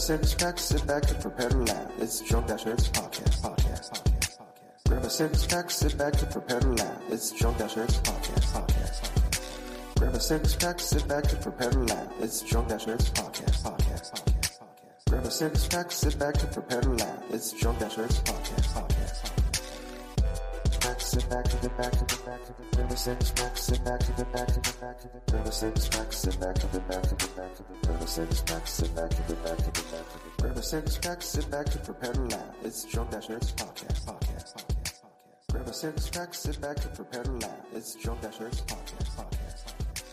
six pack, sit back and prepare to laugh. It's Joe Dasher's podcast, podcast, podcast, podcast. Grab a six pack, sit back and prepare to laugh. It's Joe Dasher's podcast, podcast, podcast. Grab a six pack, sit back and prepare to laugh. It's Joe Dasher's podcast, podcast, podcast, podcast. Grab a six pack, sit back and prepare to laugh. It's Joe Dasher's podcast, podcast, podcast. Sit back, to the back, to the back, to the a six pack, sit back, to the back, to the back, to the a six pack, sit back, to the back, to the back, to the a six pack, sit back, to the back, to the back, to the a six pack, sit back and prepare to laugh. It's Joe Dasher's podcast, podcast, podcast, podcast. Grab a six pack, sit back and prepare to laugh. It's Joe Dasher's podcast, podcast, podcast.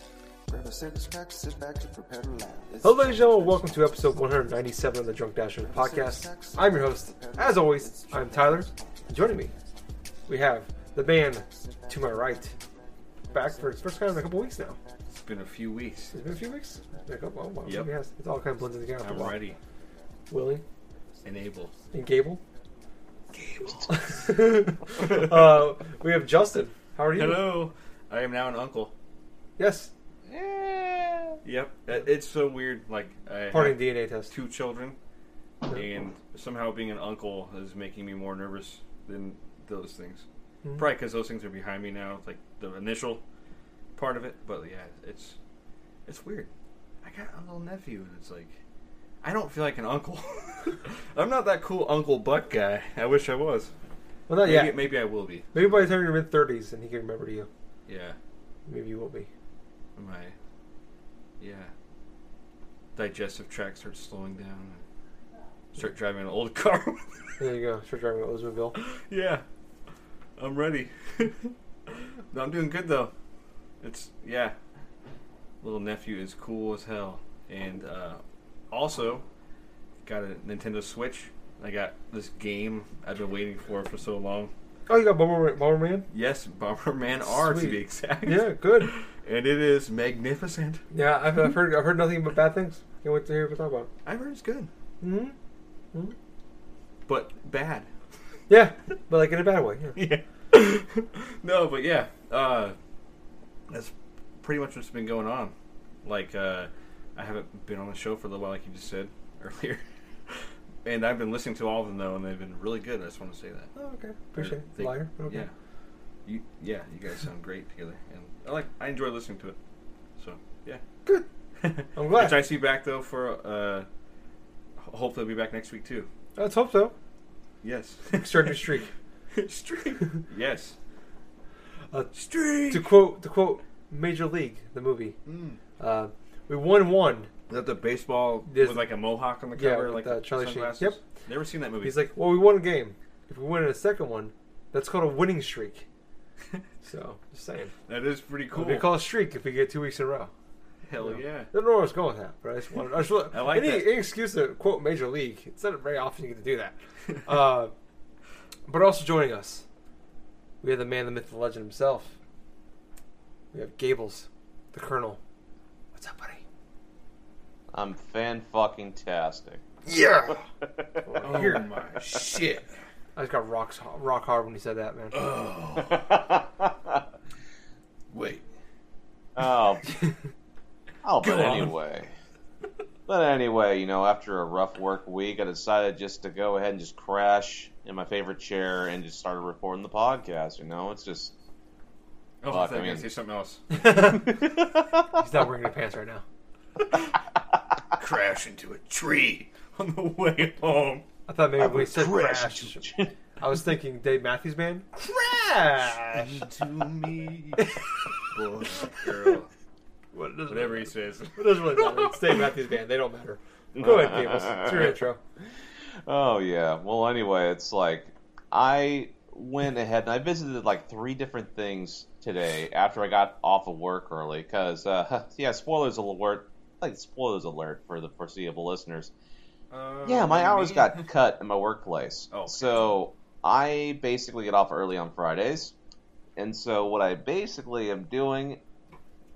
Grab a pack, to Hello, ladies and gentlemen. Welcome to episode 197 of the Drunk Dasher podcast. I'm your host. As always, I'm Tyler. Joining me, we have the man to my right, back for his first time in a couple weeks now. It's been a few weeks. It's been a few weeks. A couple, oh, wow, Yep. yes, it's all kind of blended together. I'm ready Willie and able. and Gable. uh, we have Justin. How are you? Hello. I am now an uncle. Yes. Yeah. Yep. It's so weird. Like I Parting have DNA test. two children, and somehow being an uncle is making me more nervous than those things. Mhm. Probably because those things are behind me now. Like the initial part of it. But yeah, it's it's weird. I got a little nephew, and it's like I don't feel like an uncle. I'm not that cool Uncle Buck guy. I wish I was. Well, not Maybe, yet. maybe I will be. Maybe by the time you're mid 30s and he can remember you. Yeah. Maybe you will be. my yeah digestive tract starts slowing down start driving an old car There you go. Start driving an Oldsmobile. yeah i'm ready. No, i'm doing good though. It's yeah. Little nephew is cool as hell. And uh, also got a nintendo switch. I got this game i've been waiting for for so long. Oh, you got Bomber, Bomberman? yes bomberman r to be exact. Yeah, good. and it is magnificent. Yeah, I've, I've heard I've heard nothing but bad things. Can't wait to hear what talk about. i heard it's good. Mm-hmm. but bad Yeah, but like in a bad way. Yeah. yeah. no, but yeah, uh, that's pretty much what's been going on. Like, uh, I haven't been on the show for a little while, like you just said earlier, and I've been listening to all of them though, and they've been really good. I just want to say that. Oh, okay. Appreciate it. They- Liar. Okay. Yeah, you, yeah, you guys sound great together, and I like, I enjoy listening to it. So, yeah, Good. I'm glad. Which I see back though for, uh, ho- hopefully, I'll be back next week too. Let's hope so. Yes. Start your streak. Streak. yes. Uh, Streak. to quote to quote Major League, the movie. Mm. Uh, we won one. Is that the baseball This- with like a mohawk on the Yeah, cover, like the Charlie Sheen. Yep. Never seen that movie. He's like, well, we won a game. If we win a second one, that's called a winning streak. So, just saying. that is pretty cool. We call a streak if we get two weeks in a row. Hell Yeah. yeah. I don't know where I was going with that, but I just wanted. I, just, wanted- I like any, that. any excuse to quote Major League. It's not very often you get to do that. uh, but also joining us, we have the man, the myth, the legend himself. We have Gables, the Colonel. What's up, buddy? I'm fan fucking tastic. Yeah. Oh Here. my shit. I just got rocks, rock hard when you said that, man. Oh. Wait. oh, oh, but on. anyway. But anyway, you know, after a rough work week, I decided just to go ahead and just crash in my favorite chair and just started recording the podcast. You know, it's just. Oh, Fuck, I thought I you were mean- gonna say something else. He's not wearing any pants right now. Crash into a tree on the way home. I thought maybe I when he would said crash crash, into was thinking Dave Matthews Band. Crash. Into me, boy, girl, What does whatever he says. It doesn't really matter. It's Dave Matthews Band. They don't matter. Go ahead, Gables. It's your intro. Oh yeah. Well, anyway, it's like I went ahead and I visited like three different things today after I got off of work early. Because uh, yeah, spoilers alert. Like spoilers alert for the foreseeable listeners. Uh, Yeah, my what do you hours mean? got cut in my workplace. Oh, okay. So I basically get off early on Fridays. And so what I basically am doing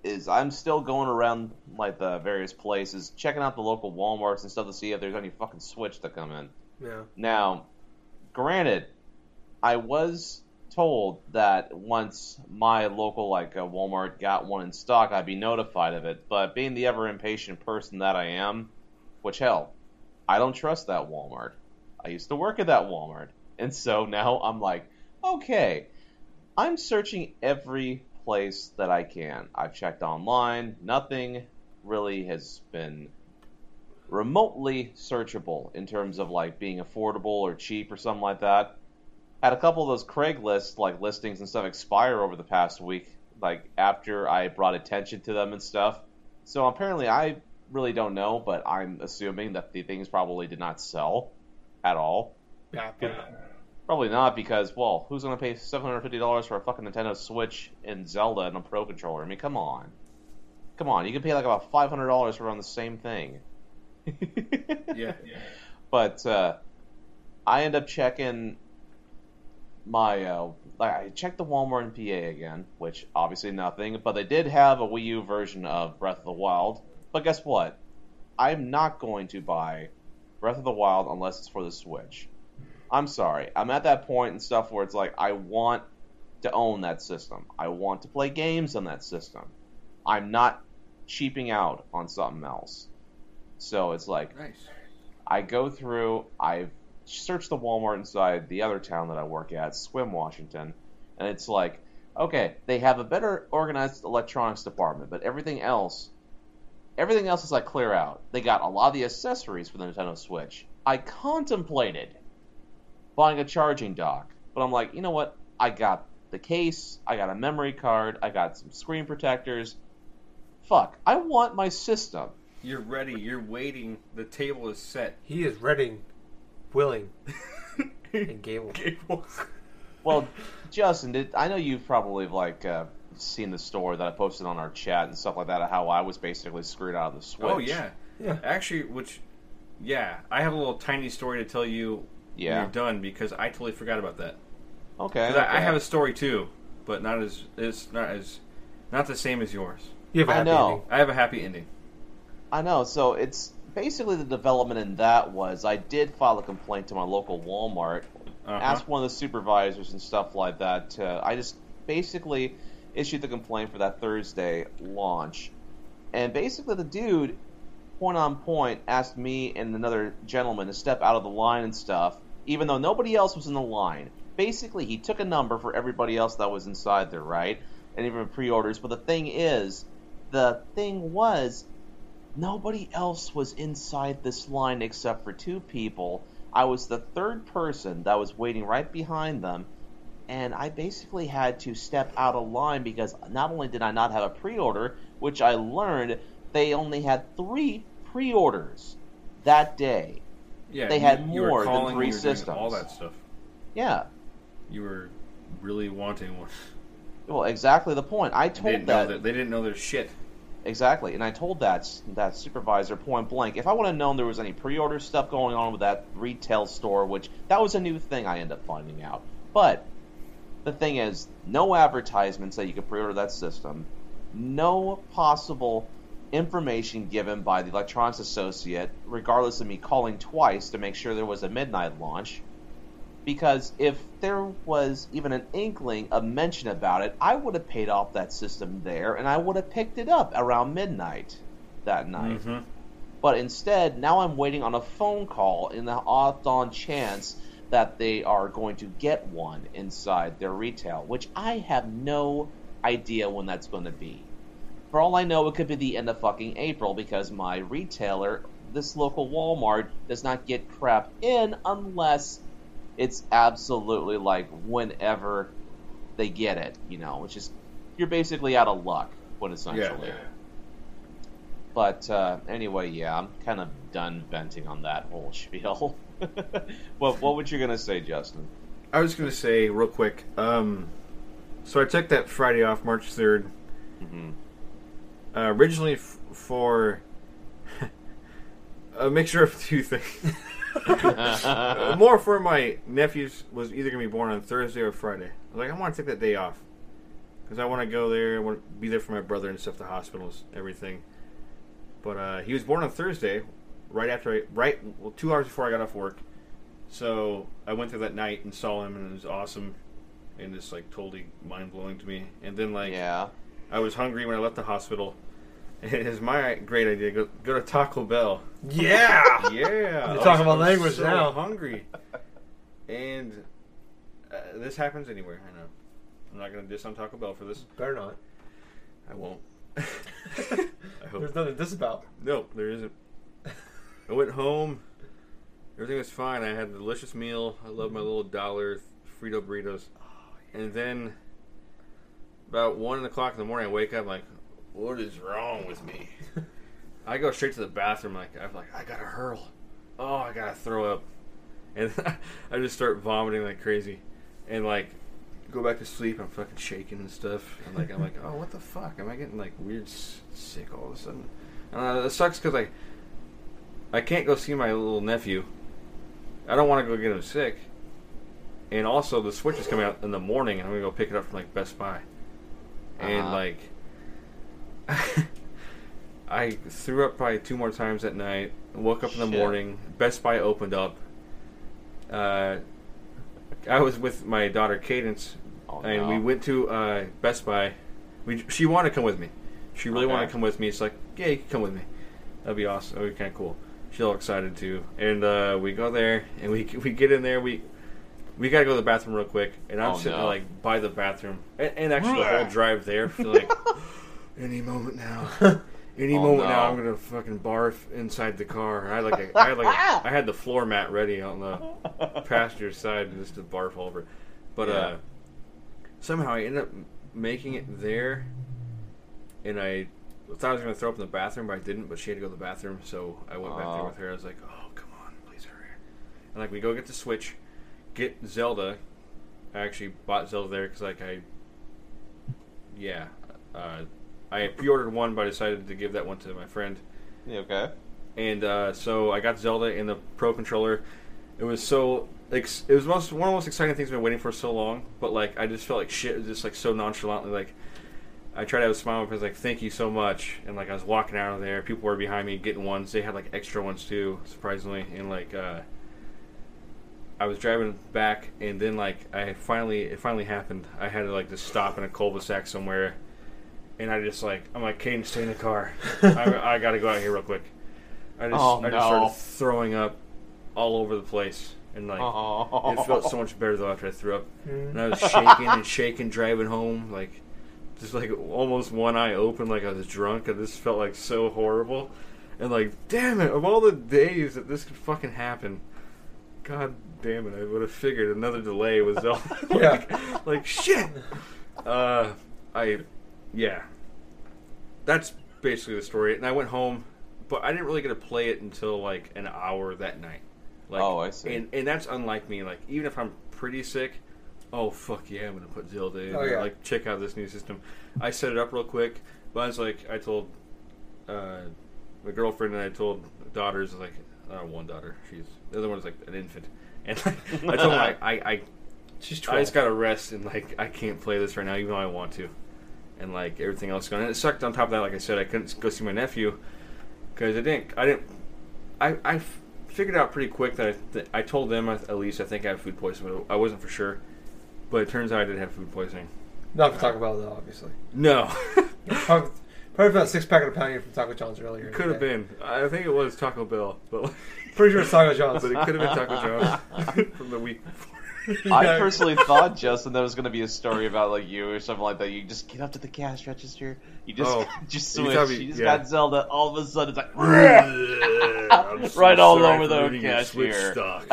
is I'm still going around like the various places, checking out the local Walmarts and stuff to see if there's any fucking switch to come in. Yeah. Now, granted, I was told that once my local like uh, Walmart got one in stock, I'd be notified of it. But being the ever impatient person that I am, which hell, I I don't trust that Walmart. I used to work at that Walmart. And so now I'm like, okay, I'm searching every place that I can. I've checked online, nothing really has been remotely searchable in terms of like being affordable or cheap or something like that. Had a couple of those Craigslist like listings and stuff expire over the past week, like after I brought attention to them and stuff. So apparently I really don't know, but I'm assuming that the things probably did not sell at all. Yeah, but Probably not because, well, who's going to pay $750 for a fucking Nintendo Switch and Zelda and a Pro Controller? I mean, come on. Come on, you can pay like about $500 for on the same thing. Yeah. But uh, I end up checking my. Uh, like I checked the Walmart in PA again, which obviously nothing. But they did have a Wii U version of Breath of the Wild. But guess what? I'm not going to buy Breath of the Wild unless it's for the Switch. I'm sorry. I'm at that point and stuff where it's like I want to own that system. I want to play games on that system. I'm not cheaping out on something else. So it's like Nice. I go through, I've searched the Walmart inside the other town that I work at, Sequim, Washington, and it's like, okay, they have a better organized electronics department, but everything else, everything else is like clear out. They got a lot of the accessories for the Nintendo Switch. I contemplated buying a charging dock, but I'm like, you know what? I got the case, I got a memory card, I got some screen protectors. Fuck, I want my system. You're ready. You're waiting. The table is set. he is ready, willing, and Gable. Well, Justin, did, I know you've probably like uh, seen the story that I posted on our chat and stuff like that. Of how I was basically screwed out of the Switch. Oh yeah. Yeah. Actually, which, yeah, I have a little tiny story to tell you when Yeah. you're done because I totally forgot about that. Okay. 'Cause I, I have a story too, but not as it's not as not the same as yours. You have a I happy know. ending. I have a happy ending. I know. So it's basically the development in that was I did file a complaint to my local Walmart, Uh-huh. asked one of the supervisors and stuff like that. To, I just basically issued the complaint for that Thursday launch, and basically the dude, point on point, asked me and another gentleman to step out of the line and stuff, even though nobody else was in the line. Basically, he took a number for everybody else that was inside there, right? And even pre-orders. But the thing is, the thing was, nobody else was inside this line except for two people. I was the third person that was waiting right behind them, and I basically had to step out of line because not only did I not have a pre-order, which I learned they only had three pre-orders that day. Yeah, They had you were more than calling, three you systems. all that stuff. Yeah, You were really wanting one. well, exactly the point. I told that that they didn't know their shit. Exactly, and I told that that supervisor point blank, if I would have known there was any pre-order stuff going on with that retail store, which that was a new thing I ended up finding out. But the thing is, no advertisements that you could pre-order that system, no possible information given by the electronics associate, regardless of me calling twice to make sure there was a midnight launch. Because if there was even an inkling, of mention about it, I would have paid off that system there and I would have picked it up around midnight that night. Mhm. But instead, now I'm waiting on a phone call in the off on chance that they are going to get one inside their retail, which I have no idea when that's going to be. For all I know, it could be the end of fucking April because my retailer, this local Walmart, does not get crap in unless it's absolutely like whenever they get it, you know, which is you're basically out of luck, what essentially. Yeah. But uh, anyway, yeah, I'm kind of done venting on that whole spiel. what what would you gonna say, Justin? I was gonna say real quick. Um, so I took that Friday off, March 3rd hmm Uh, originally f- for a mixture of two things. More for my nephews was either gonna be born on Thursday or Friday. I was like, I want to take that day off because I want to go there. I want to be there for my brother and stuff, the hospitals, everything. But uh, he was born on Thursday, right after I, right well, two hours before I got off work. So I went there that night and saw him, and it was awesome, and just like totally mind blowing to me. And then like yeah, I was hungry when I left the hospital, It is my great idea. Go, go to Taco Bell. Yeah. Yeah, You're talking about language so now. Hungry, and uh, this happens anywhere. I know. I'm not gonna diss on Taco Bell for this. Better not. I won't. I hope. There's nothing to this about. No, there isn't. I went home. Everything was fine. I had a delicious meal. I love my little dollar Frito burritos. And then, about one o'clock in the morning, I wake up like, "What is wrong with me?" I go straight to the bathroom. Like I'm like, I gotta hurl. Oh, I gotta throw up, and I just start vomiting like crazy, and like go back to sleep. I'm fucking shaking and stuff. And like I'm like, oh, what the fuck? Am I getting like weird s- sick all of a sudden? Uh, it sucks because I I can't go see my little nephew. I don't want to go get him sick. And also, the Switch is coming out in the morning, and I'm gonna go pick it up from like Best Buy. And Uh-huh. like, I threw up probably two more times at night. Woke up in the morning. Best Buy opened up. Uh, I was with my daughter Cadence, Oh, and no. we went to uh, Best Buy. We she wanted to come with me. She really Okay. wanted to come with me. It's like, yeah, you can come with me. That'd be awesome. That'd be kind of cool. She's all excited too. And uh, we go there, and we we get in there. We we gotta go to the bathroom real quick, and I'm Oh, sitting no. like by the bathroom, and, and actually the whole drive there, feel like any moment now, any Oh, moment now, no. I'm gonna fucking barf inside the car. I had like a, I had like a, I had the floor mat ready on the passenger side just to barf all over, but Yeah. uh, somehow I ended up making it there, and I thought I was gonna throw up in the bathroom, but I didn't. But she had to go to the bathroom, so I went back there Oh. with her. I was like, "Oh, come on, please hurry!" And like we go get the Switch, get Zelda. I actually bought Zelda there because like I, yeah, uh, I pre-ordered one, but I decided to give that one to my friend. Okay? And uh, so I got Zelda and the Pro controller. It was so ex- it was most one of the most exciting things I've been waiting for so long. But like I just felt like shit, was just like so nonchalantly. Like I tried to have a smile because like thank you so much. And like I was walking out of there, people were behind me getting ones. They had like extra ones too, surprisingly. And like uh, I was driving back, and then like I finally it finally happened. I had to like just stop in a cul-de-sac somewhere. And I just like I'm like, Caden, stay in the car. I, I got to go out here real quick. I just Oh, I just no. started throwing up all over the place, and like Oh. it felt so much better though after I threw up. Mm. And I was shaking and shaking driving home, like just like almost one eye open, like I was drunk. And this felt like so horrible. And like, damn it! Of all the days that this could fucking happen, god damn it! I would have figured another delay was all. like, like shit. Uh, I, yeah. That's basically the story. And I went home, but I didn't really get to play it until like an hour that night. Like, Oh, I see. And and that's unlike me. Like even if I'm pretty sick, oh fuck yeah, I'm gonna put Zelda in. Oh, yeah. Like check out this new system. I set it up real quick, but I was like, I told uh, my girlfriend and I told daughters like, uh, one daughter, she's the other one's like an infant, and I told them I, I, I She's I just got to rest and like I can't play this right now, even though I want to, and like everything else going. And it sucked. On top of that, like I said, I couldn't go see my nephew because I didn't. I didn't. I I figured out pretty quick that I, that I told them at at least I think I have food poisoning, but I wasn't for sure. But it turns out I did have food poisoning. Not for talk about though, obviously. No, Probably, probably about six pack of pounding from Taco John's earlier. in the could have been. I think it was Taco Bell, but Pretty sure it's Taco John's. but it could have been Taco John's from the week before. I personally thought, Justin, there was going to be a story about like you or something like that. You just get up to the cash register, you just Oh, just switch. thought we- you just yeah. got Zelda. All of a sudden, it's like I'm so Right all over for the ruining your Switch cashier. stock.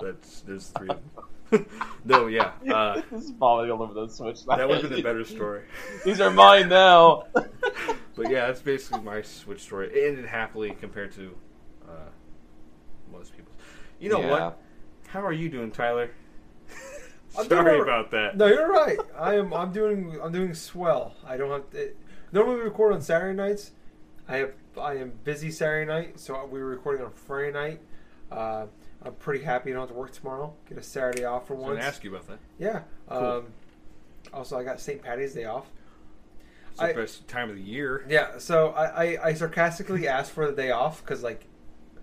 That's there's three. of them. no, yeah, uh, this is vomiting all over the switch. that would have been a better story. These are mine now. But yeah, that's basically my Switch story. It ended happily compared to uh, most people. You know Yeah. what? How are you doing, Tyler? I'm Sorry doing- about that. No, you're right. I am. I'm doing. I'm doing swell. I don't have. It, normally we record on Saturday nights. I have. I am busy Saturday night, so we were recording on Friday night. Uh, I'm pretty happy I don't have to work tomorrow. Get a Saturday off for once. I was going once. to ask you about that. Yeah. Cool. Um, also, I got St. Patty's Day off. It's the I- best time of the year. Yeah. So I, I, I sarcastically asked for the day off because like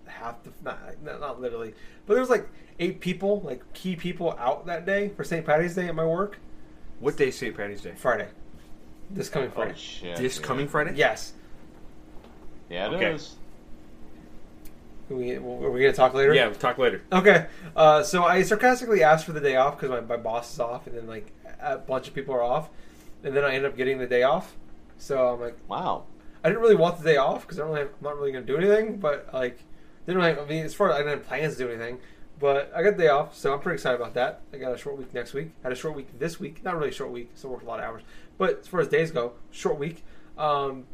half the not, not not literally, but there was like eight people, like key people out that day for St. Patty's Day at my work. What day is St. Patty's Day? Friday. This coming oh Friday. shit! This dude. coming Friday? Yes. Yeah, it Okay. is. We, are we gonna talk later? Yeah, we'll talk later. Okay, uh, so I sarcastically asked for the day off because my, my boss is off, and then like a bunch of people are off, and then I end up getting the day off. So I'm like, Wow. I didn't really want the day off because I don't really, I'm not really gonna do anything. But like, didn't really, I mean, as far as I didn't have plans to do anything, but I got the day off, so I'm pretty excited about that. I got a short week next week. had a short week this week, not really a short week, still worked a lot of hours, but as far as days go, short week. Um,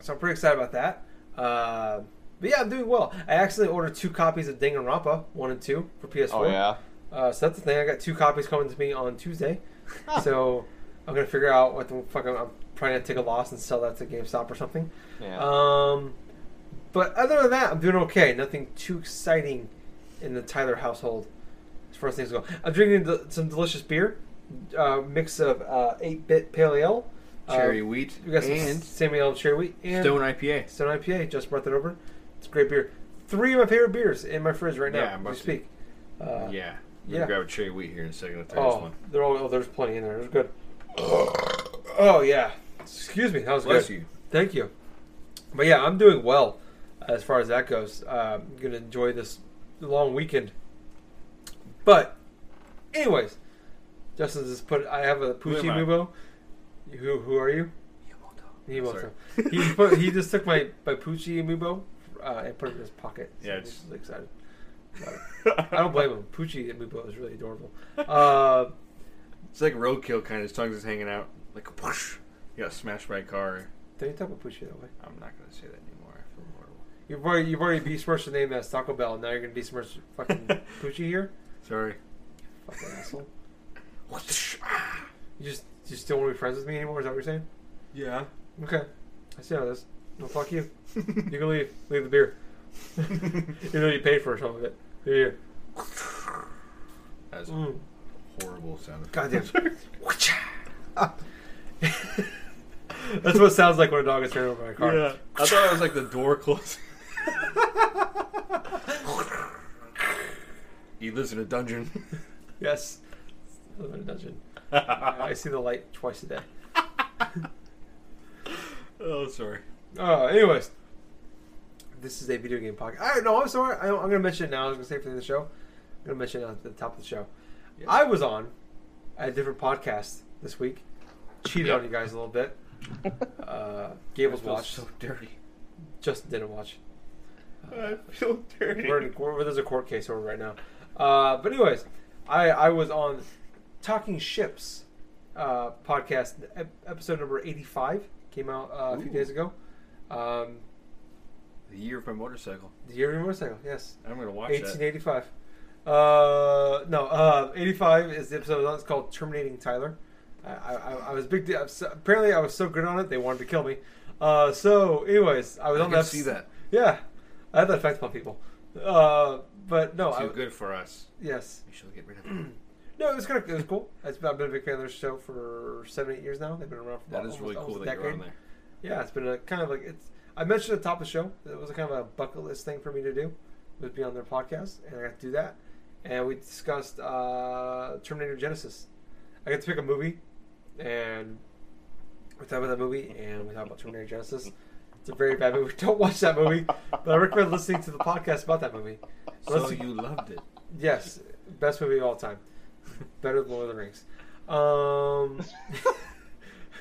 so I'm pretty excited about that. Uh, but yeah, I'm doing well. I accidentally ordered two copies of Danganronpa, one and two, for PS4. Oh yeah. Uh, so that's the thing. I got two copies coming to me on Tuesday. so I'm gonna figure out what the fuck I'm, I'm probably gonna take a loss and sell that to GameStop or something. Yeah. Um, but other than that, I'm doing okay. Nothing too exciting in the Tyler household as far as things go. I'm drinking d- some delicious beer, uh, mix of uh, 8-bit pale ale, uh, Cherry wheat we got some and Samuel cherry wheat and Stone IPA. Stone IPA. Just brought that over. It's a great beer. Three of my favorite beers in my fridge right now. Yeah, I'm as we speak. Uh, yeah. I'm yeah. grab a cherry wheat here in a second after this Oh, one. they're all, oh, there's plenty in there. It's good. Oh yeah. Excuse me. That was Bless good. you. Thank you. But yeah, I'm doing well as far as that goes. Uh, I'm gonna enjoy this long weekend. But, anyways, Justin just put. I have a Who Poochie am Mubo. Who who are you? He wants Sorry. to. He put. He just took my my Poochie Mubo uh, and put it in his pocket. So Yeah, I'm it's- really excited. I don't blame him. Poochie Mubo is really adorable. Uh, It's like roadkill kind of. His tongue's just hanging out. Like whoosh. He got smashed by a car. don't you talk about Poochie that way? I'm not gonna say that anymore. I feel horrible. You've already you've already besmirched the name as Taco Bell. Now you're gonna besmirch fucking Poochie here. Sorry. Fucking asshole. Whoosh. You just you just don't want to be friends with me anymore? Is that what you're saying? Yeah. Okay, I see how it is. No, fuck you. You can leave. Leave the beer. you know you paid for some of it. Here. That's Mm. horrible sound. Goddamn. That's what it sounds like when a dog is turned over my car. Yeah. I thought it was like the door closing. he lives in a dungeon. Yes. I live in a dungeon. I see the light twice a day. oh, sorry. Uh, anyways, this is a video game podcast. I no, I'm sorry. I, I'm going to mention it now. I was going to say it for the end of the show. I'm going to mention it at the top of the show. Yeah. I was on a different podcast this week. Cheated Yeah. on you guys a little bit. Uh, Gables I watched. so dirty. Justin didn't watch. I feel dirty. We're in, we're, there's a court case over right now. Uh, but anyways, I I was on Talking Ships uh, podcast episode number 85 came out uh, a few Ooh. days ago. Um, the year of my motorcycle. the year of your motorcycle, yes. I'm gonna watch that. 1885. Uh, no, uh, 85 is the episode. It's called Terminating Tyler. I, I, I was big. so- apparently, I was so good on it they wanted to kill me. Uh, so, anyways, I was I on can that. see that. Yeah, I had that effect on people. Uh, but no, Too I, good for us. yes, We should get rid of it. no, it was kind of it was cool. I've been a big fan of their show for seven, eight years now. They've been around for That about really cool that a you're on there. Yeah, it's been a kind of like it's. I mentioned at the top of the show that it was a kind of a bucket list thing for me to do, was be on their podcast, and I got to do that. And we discussed uh, Terminator Genisys. I got to pick a movie, and we talked about that movie, and we talked about Terminator Genisys. It's a very bad movie. Don't watch that movie, but I recommend listening to the podcast about that movie. So Unless you loved it. Yes, best movie of all time. Better than Lord of the Rings. Um,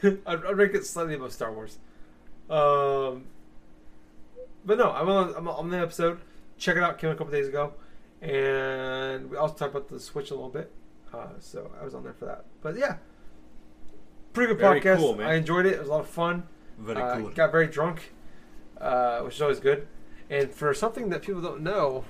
I'd, I'd rank it slightly above Star Wars. Um, but no, I'm on, I'm on the episode. Check it out. Came out a couple days ago, and we also talked about the Switch a little bit. Uh, so I was on there for that. But yeah, pretty good Very podcast. cool. I enjoyed it. It was a lot of fun. Very Uh, cool. Got very drunk, uh, which is always good. And for something that people don't know,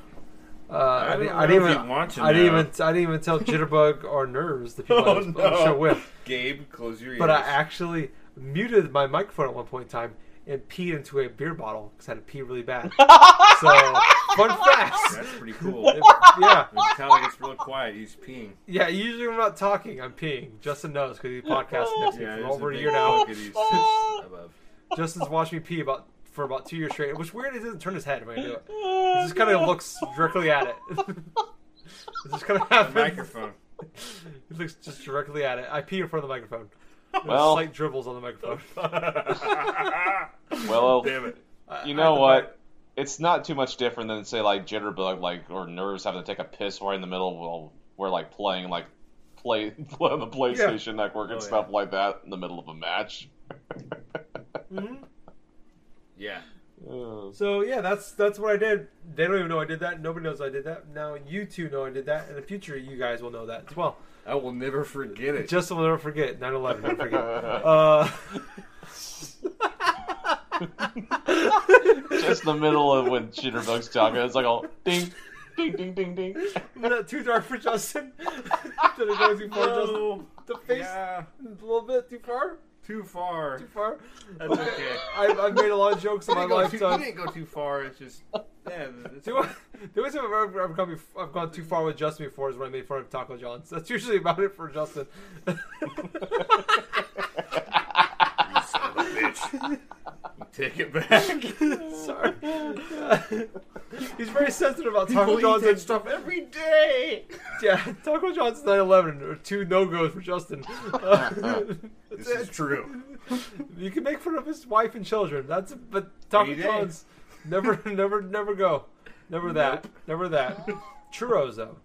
uh, I, don't I didn't even you want to I didn't even I didn't even tell Jitterbug or Nerves the people I Oh, was on the no. show with. Gabe, close your ears. But I actually muted my microphone at one point in time and peed into a beer bottle because I had to pee really bad. so fun fact. That's pretty cool. If- yeah, You can tell like it's real quiet. He's peeing. yeah. Usually when I'm not talking, I'm peeing. Justin knows because he podcasts oh. next to me Yeah, for there's over a big year now. bucket he sits above. Justin's watched me pee about for about two years straight. Which weird, he doesn't turn his head when I do it. He just kind of looks directly at it. it just kind of The happens. microphone. He looks just directly at it. I pee in front of the microphone. There's Well- slight dribbles on the microphone. Well, Damn it. You know what? buy- It's not too much different than say like jitterbug, like or nerves having to take a piss right in the middle while we're like playing like play on the PlayStation Network and Oh, yeah. stuff like that in the middle of a match. Mhm. Yeah. So yeah, that's that's what I did. They don't even know I did that. Nobody knows I did that. Now you two know I did that. In the future, you guys will know that as well. I will never forget it. Justin will never forget. 9-11, never forget. Uh, just the middle of when jitterbug's talking, it's like all ding, ding, ding, ding, ding. is that too dark for Justin? Did it go too far, Justin? The face Yeah. a little bit too far. Too far. Too far. That's okay. I've, I've made a lot of jokes in my didn't, too, you lifetime. didn't go too far. It's just yeah. It's Do I, the only time I've ever, ever gone, bef- I've gone too far with Justin before is when I made fun of Taco John's. That's usually about it for Justin. bitch. Take it back. Sorry. He's very sensitive about Taco eat John's. and- stuff every day. Yeah, Taco John's 9/11 or two no goes for Justin. Uh, This is true. you can make fun of his wife and children. That's but Taco Any day. John's never, never, never go. Never that. Never that. Churros though,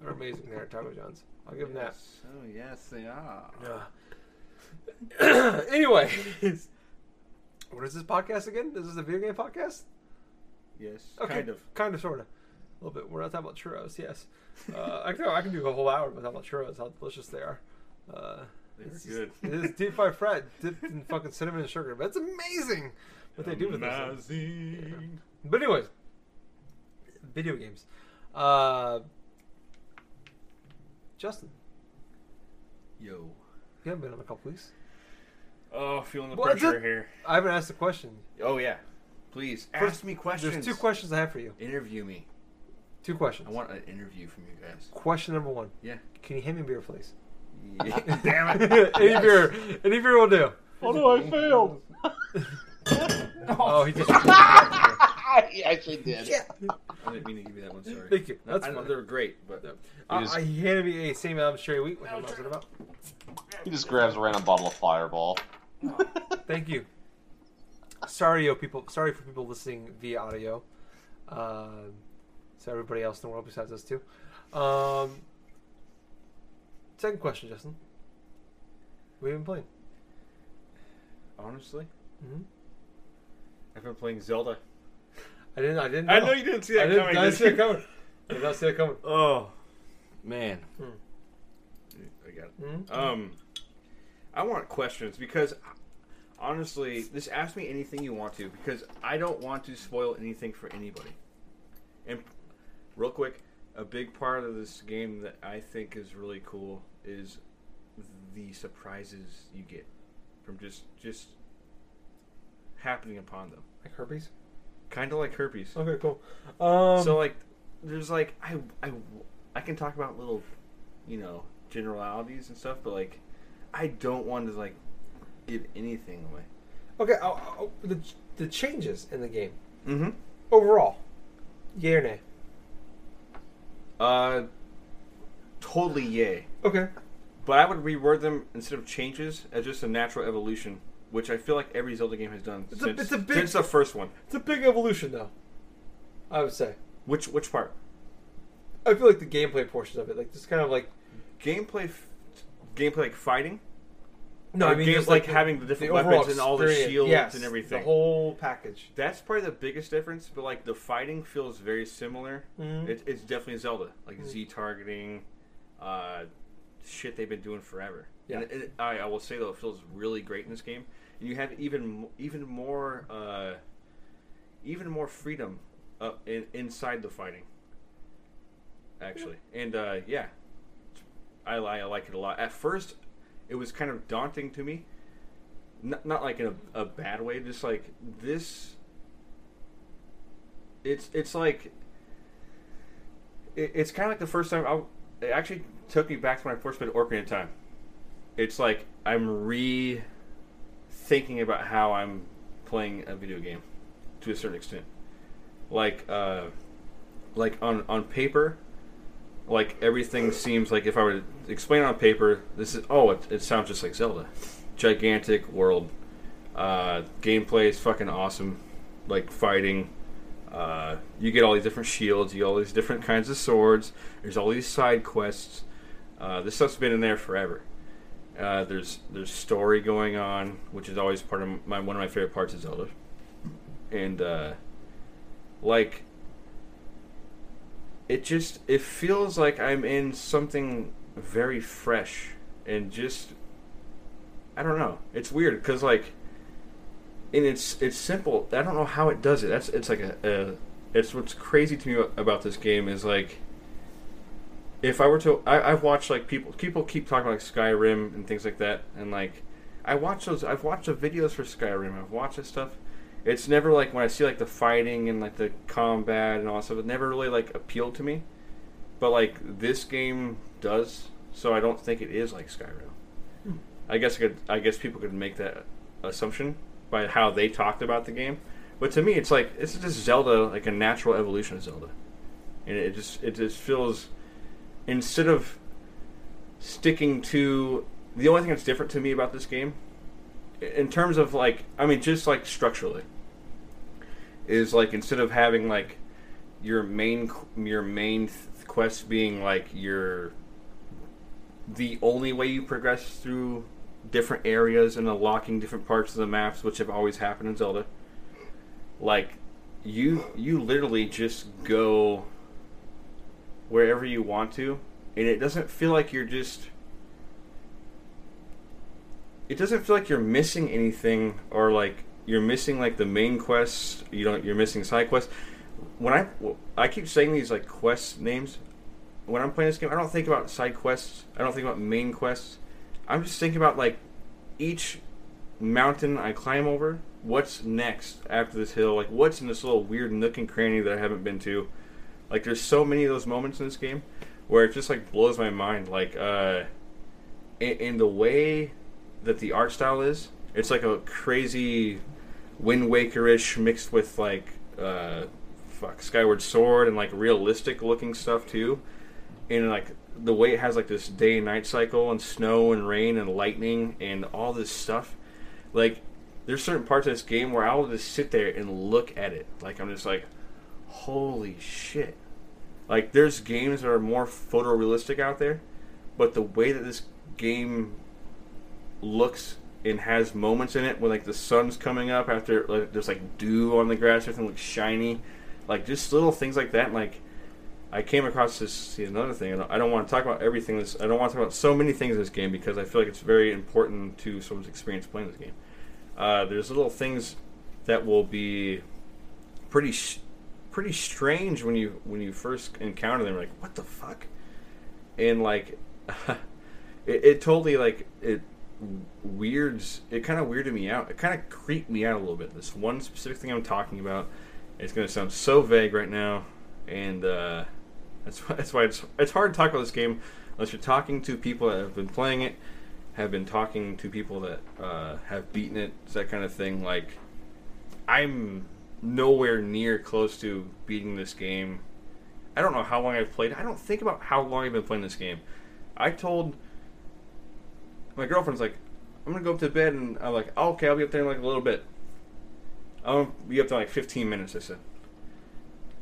they're amazing there at Taco John's. I'll give them that. Oh yes, they are. Yeah. anyway, what is this podcast again? This is a video game podcast. Yes, Okay, kind of. kind of, sort of, a little bit. We're not talking about churros. Yes, uh, I can I can do a whole hour without about churros. How delicious they are. Uh, it's good. It is deep fried bread dipped in fucking cinnamon and sugar. But it's amazing what they do with this. Amazing. But anyways, video games. Uh, Justin, Yo. you haven't been on a couple weeks. Oh, feeling the is pressure it? here. I haven't asked a question. Oh yeah. Please First, ask me questions. There's two questions I have for you. Interview me. Two questions. I want an interview from you guys. Question number one. Yeah. Can you hand me a beer, please? Damn it. any beer, any beer will do. Oh no, I failed. Oh, he just. he actually did. Yeah. I didn't mean to give you that one. Sorry. Thank you. No, That's I know they were great, but Uh, just- uh, he handed me a same album Cherry Wheat. What was it about? He just grabs a random bottle of Fireball. Thank you. Sorry, yo, people. Sorry for people listening via audio. Um, so everybody else in the world besides us too. Um, second question, Justin. What have you been playing? honestly, hmm I've been playing Zelda. I didn't. I didn't. I know you didn't see that I didn't, coming. I didn't did see it you? coming. I did not see it coming. Oh, man. Hmm. I got it. Mhm. Um, I want questions because honestly, this ask me anything you want to because I don't want to spoil anything for anybody. And real quick, a big part of this game that I think is really cool is the surprises you get from just just happening upon them. Like herpes. Kind of like herpes. Okay, cool. Um, so like, there's like I I I can talk about little, you know, generalities and stuff, but like, I don't want to like give anything away. okay, I'll, I'll- the the changes in the game Mm-hmm. overall, yay or nay? Uh, totally yay. Okay. But I would reword them instead of changes as just a natural evolution, which I feel like every Zelda game has done It's a- since, it's a big- since the first one. It's a big evolution, though. I would say. Which which part? I feel like the gameplay portions of it, like just kind of like Gameplay, f- gameplay like fighting. No, I mean games just like having the different overall weapons and all the shields Yes, and everything. The whole package. That's probably the biggest difference, but like the fighting feels very similar. Mhm. It, it's definitely Zelda, like Mhm. Z targeting, uh, shit they've been doing forever. Yeah. And it, I, I will say though, it feels really great in this game. And you have even even more uh, even more freedom uh, in, inside the fighting. Actually, and uh, yeah, I, I like it a lot. At first, it was kind of daunting to me. Not, not like in a, a bad way, just like this. It's it's like it, it's kind of like the first time I. It actually took me back to when I first played Ocarina of Time. It's like I'm re thinking about how I'm playing a video game to a certain extent. Like uh, like on on paper, like everything seems like if I were to explain on paper, this is oh it, it sounds just like Zelda, gigantic world, uh, gameplay is fucking awesome, like fighting. Uh, you get all these different shields, you get all these different kinds of swords. There's all these side quests. Uh, this stuff's been in there forever. Uh, there's there's story going on, which is always part of my one of my favorite parts of Zelda. And uh, like, it just it feels like I'm in something very fresh and just I don't know. It's weird because like, and it's it's simple. I don't know how it does it. That's it's like a, a it's what's crazy to me about this game is like if I were to, I, I've watched like people people keep talking about like Skyrim and things like that, and like I watch those. I've watched the videos for Skyrim. I've watched this stuff. It's never like when I see like the fighting and like the combat and all that stuff. It never really like appealed to me. But like this game does, so I don't think it is like Skyrim. Hmm. I guess I could. I guess people could make that assumption by how they talked about the game. But to me, it's like it's just Zelda, like a natural evolution of Zelda, and it just it just feels instead of sticking to the only thing that's different to me about this game in terms of like i mean just like structurally is like instead of having like your main your main quest being like your the only way you progress through different areas and unlocking different parts of the maps which have always happened in zelda like you you literally just go wherever you want to, and it doesn't feel like you're just. It doesn't feel like you're missing anything, or like you're missing like the main quest. You don't. You're missing side quests. When I I keep saying these like quest names, when I'm playing this game, I don't think about side quests. I don't think about main quests. I'm just thinking about like each mountain I climb over. What's next after this hill? Like what's in this little weird nook and cranny that I haven't been to? Like there's so many of those moments in this game where it just like blows my mind. Like uh, in, in the way that the art style is, it's like a crazy Wind Waker-ish mixed with like uh, fuck Skyward Sword and like realistic looking stuff too. And like the way it has like this day and night cycle and snow and rain and lightning and all this stuff. Like there's certain parts of this game where I'll just sit there and look at it. Like I'm just like, holy shit. Like there's games that are more photorealistic out there, but the way that this game looks and has moments in it when like the sun's coming up after like there's like dew on the grass, everything looks shiny, like just little things like that. And, like I came across this see another thing. I don't, I don't want to talk about everything. This I don't want to talk about so many things in this game because I feel like it's very important to someone's experience playing this game. Uh, there's little things that will be pretty sh- pretty strange when you when you first encounter them. Like, what the fuck? And like, it, it totally like it weirds. It kind of weirded me out. It kind of creeped me out a little bit. This one specific thing I'm talking about. It's going to sound so vague right now, and uh, that's why, that's why it's it's hard to talk about this game unless you're talking to people that have been playing it, have been talking to people that uh, have beaten it, it's that kind of thing. Like, I'm nowhere near close to beating this game. I don't know how long I've played. I don't think about how long I've been playing this game. I told my girlfriend's like, I'm gonna go up to bed, and I'm like, oh, okay, I'll be up there in like a little bit. I'll be up there in like 15 minutes. I said.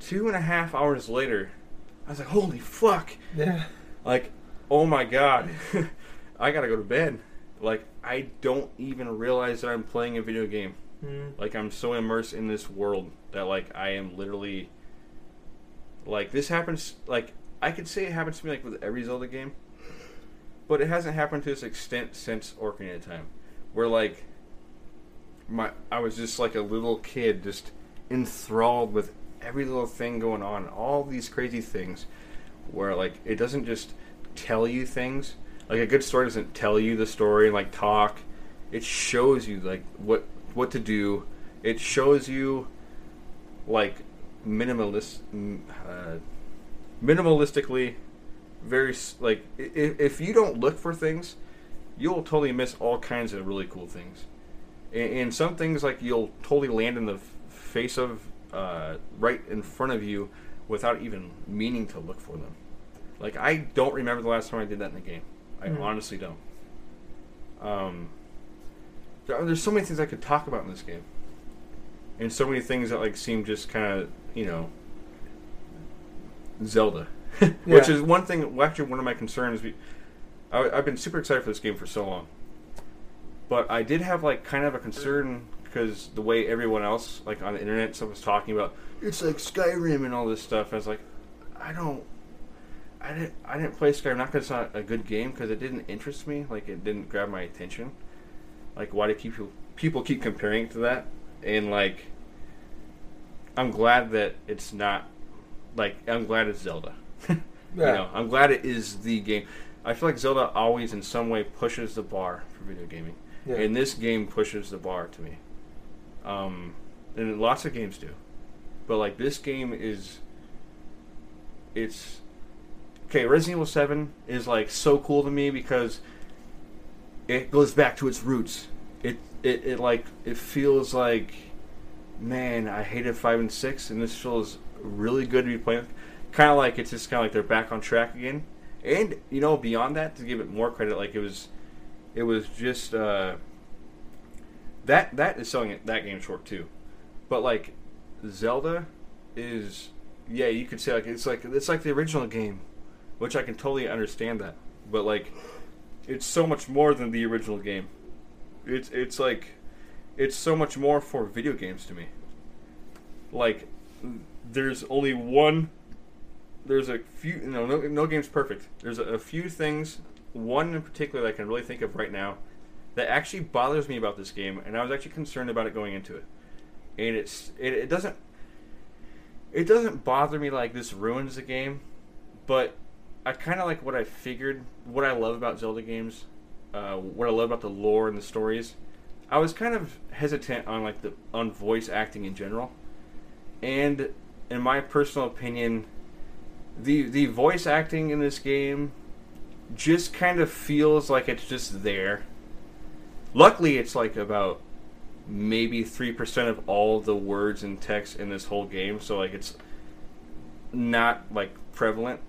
Two and a half hours later, I was like, holy fuck! Yeah. Like, oh my god, I gotta go to bed. Like, I don't even realize that I'm playing a video game. Mm. Like I'm so immersed in this world that like I am literally like this happens like I could say it happens to me like with every Zelda game. But it hasn't happened to this extent since of Time. Where like my I was just like a little kid just enthralled with every little thing going on, all these crazy things where like it doesn't just tell you things. Like a good story doesn't tell you the story and like talk. It shows you like what what to do. It shows you like minimalist, uh, minimalistically, very like if, if you don't look for things, you'll totally miss all kinds of really cool things. And, and some things like you'll totally land in the face of uh, right in front of you without even meaning to look for them. Like I don't remember the last time I did that in the game. I Mhm. honestly don't. Um, there- there's so many things I could talk about in this game. and so many things that like seem just kind of you know Zelda, which Yeah. is one thing. Well, actually, one of my concerns. be- I, I've been super excited for this game for so long, but I did have like kind of a concern because the way everyone else like on the internet stuff was talking about it's like Skyrim and all this stuff. I was like, I don't. I didn't. I didn't play Skyrim not because it's not a good game, because it didn't interest me. Like it didn't grab my attention. Like why do people people keep comparing it to that? And like, I'm glad that it's not. Like I'm glad it's Zelda. Yeah. You know, I'm glad it is the game. I feel like Zelda always, in some way, pushes the bar for video gaming, Yeah. and this game pushes the bar to me. Um, and lots of games do, but like this game is, it's okay. Resident Evil Seven is like so cool to me because it goes back to its roots. It it, it like it feels like, man, I hated five and six, and this feels really good to be playing. Kind of like it's just kind of like they're back on track again. And you know, beyond that, to give it more credit, like it was, it was just uh, that that is selling it, that game short too. But like Zelda is, yeah, you could say like it's like it's like the original game, which I can totally understand that. But like, it's so much more than the original game. It's it's like, it's so much more for video games to me. Like, there's only one there's a few know no, no game's perfect. There's a, a few things one in particular that i can really think of right now that actually bothers me about this game and i was actually concerned about it going into it. And it's it, it doesn't it doesn't bother me like this ruins the game but i kind of like what i figured what i love about zelda games uh, what i love about the lore and the stories. I was kind of hesitant on like the on voice acting in general. And in my personal opinion the the voice acting in this game just kind of feels like it's just there. Luckily, it's like about maybe three percent of all the words and text in this whole game, so like it's not like prevalent,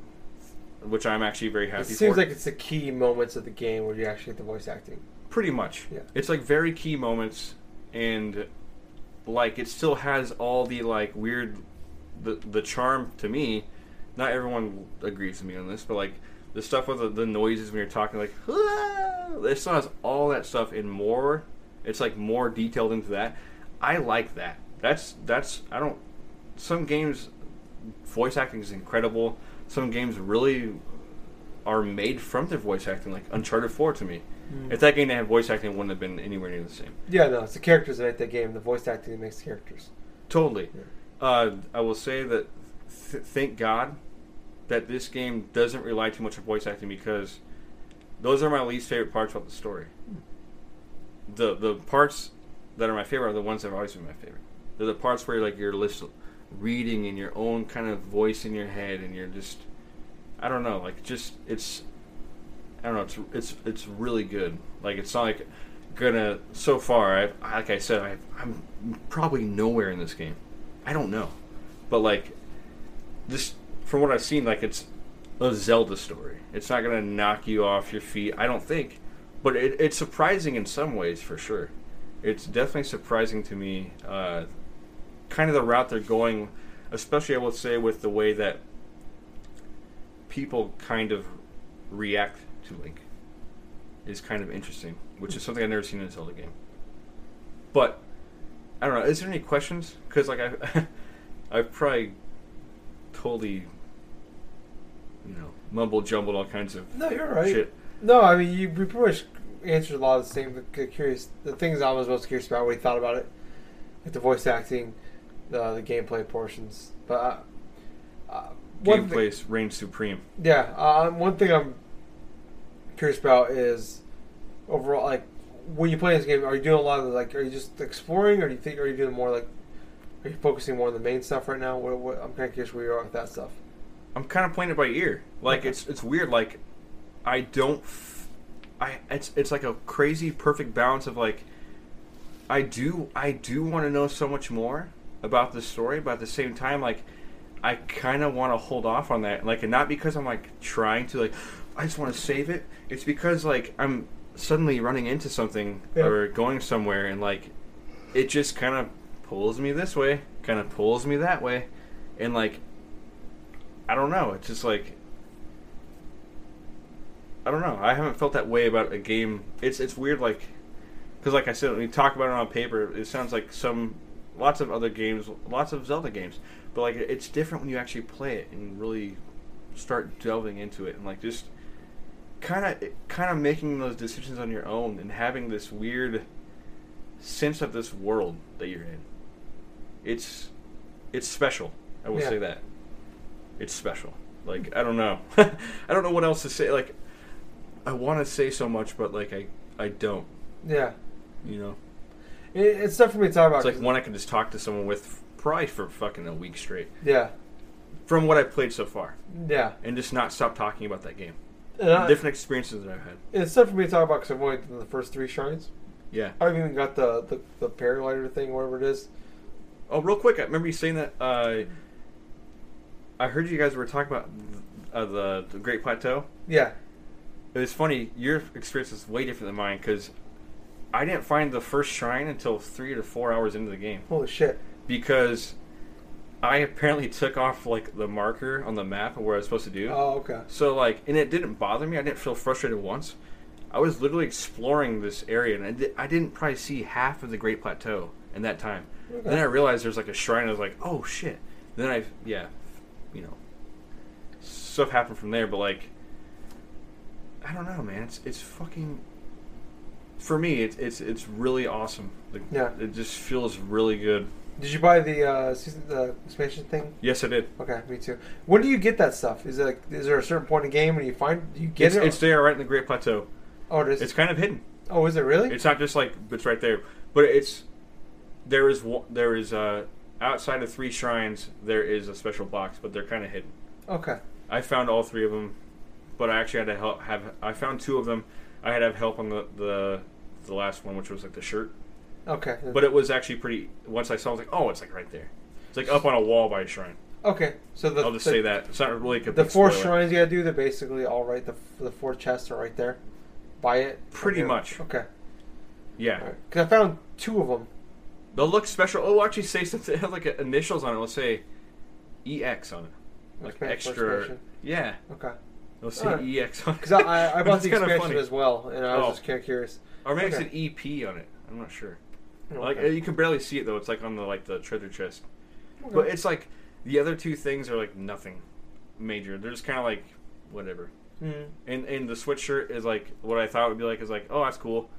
which I'm actually very happy It for. seems like it's the key moments of the game where you actually get the voice acting. Pretty much. Yeah. It's like very key moments and like it still has all the like weird the the charm to me. Not everyone agrees with me on this, but like the stuff with the, the noises when you're talking like "Ah," it still has all that stuff in more it's like more detailed into that. I like that. That's that's I don't some games voice acting is incredible. Some games really are made from their voice acting, like Uncharted 4 to me. If that game had voice acting, it wouldn't have been anywhere near the same. Yeah, no, it's the characters that make the game. The voice acting that makes the characters. Totally. Yeah. Uh, I will say that th- thank God that this game doesn't rely too much on voice acting because those are my least favorite parts about the story. The the parts that are my favorite are the ones that have always been my favorite. They're the parts where like you're lis- reading in your own kind of voice in your head and you're just I don't know, like just it's I don't know, it's it's it's really good. Like it's not like gonna so far. I've, like I said, I, I'm probably nowhere in this game. I don't know, but like this from what I've seen, like it's a Zelda story. It's not gonna knock you off your feet. I don't think, but it, it's surprising in some ways for sure. It's definitely surprising to me. Uh, kind of the route they're going, especially I would say with the way that people kind of react to Link is kind of interesting, which is something I've never seen in a Zelda game. But I don't know. Is there any questions? Because like I, I've probably totally, you know, mumble jumbled all kinds of No, you're right. shit. No, I mean you, you pretty much answered a lot of the same the curious the things I was most curious about. What you thought about it, like the voice acting, the the gameplay portions. But uh, uh, Gameplay reigns supreme. Yeah, uh, one thing I'm curious about is overall, like when you play this game, are you doing a lot of like, are you just exploring, or do you think, are you doing more like, are you focusing more on the main stuff right now? What, what, I'm kind of curious where you are with that stuff. I'm kind of playing it by ear. Like Okay. it's it's weird. Like I don't. F- I it's it's like a crazy perfect balance of like. I do I do want to know so much more about the story, but at the same time, like I kind of want to hold off on that. Like, and not because I'm like trying to like. I just want to save it. It's because like I'm suddenly running into something Yeah. or going somewhere, and like it just kind of pulls me this way, kind of pulls me that way, and like I don't know. It's just like I don't know. I haven't felt that way about a game. It's it's weird, like because like I said, when you talk about it on paper, it sounds like some lots of other games, lots of Zelda games, but like it's different when you actually play it and really start delving into it and like just kind of kind of making those decisions on your own and having this weird sense of this world that you're in. It's it's special. I will Yeah. say that. It's special. Like I don't know. I don't know what else to say. Like I want to say so much, but like I I don't. Yeah, You know. it, it's tough for me to talk about. It's like one I can just talk to someone with probably for fucking a week straight Yeah, from what I've played so far, yeah. and just not stop talking about that game. I- Different experiences that I've had. it's tough for me to talk about because I've only done the first three shrines. Yeah. I haven't even got the, the, the paraglider thing, whatever it is. Oh, real quick, I remember you saying that. Uh, I heard you guys were talking about uh, the, the Great Plateau. Yeah, It was funny. Your experience is way different than mine because I didn't find the first shrine until three to four hours into the game holy shit. because I apparently took off like the marker on the map of where I was supposed to do. Oh, okay. So like, and it didn't bother me. I didn't feel frustrated once. I was literally exploring this area, and I, di- I didn't probably see half of the Great Plateau in that time. Okay. Then I realized there's like a shrine. I was like, oh shit. Then I, yeah, you know, stuff happened from there. But like, I don't know, man. It's it's fucking. For me, it's it's it's really awesome. Like, Yeah. It just feels really good. Did you buy the uh, season, the expansion thing? Yes, I did. Okay, me too. When do you get that stuff? Is it like, is there a certain point in the game when you find do you get It's, it? it's there right in the Great Plateau. oh, it is. It's kind of hidden. oh, is it really? It's not just like it's right there, but it's there is there is uh outside of three shrines there is a special box, but they're kind of hidden. okay. I found all three of them, but I actually had to help have I found two of them. I had to have help on the the the last one, which was like the shirt, Okay. but it was actually pretty. Once I saw, it, I was like, oh, it's like right there. It's like up on a wall by a shrine. okay. So the I'll just the, say that it's not really a the four spoiler. shrines you gotta do, they're basically all right. The the four chests are right there. Buy it. Pretty Okay. much. Okay. Yeah, Because I found two of them. They'll look special. Oh, actually say something. It has like initials on it. It'll say EX on it. like for extra. Yeah, Okay. it'll say Alright. EX on it. Because I, I, bought the expansion as well, and I was Oh. just kind of curious. Or maybe Okay. it's an EP on it. I'm not sure. Like Okay. uh, you can barely see it though. It's like on the like the treasure chest. Okay. But it's like the other two things are like nothing major. They're just kind of like whatever. Mm. And and the sweatshirt is like what I thought it would be like is like oh that's cool.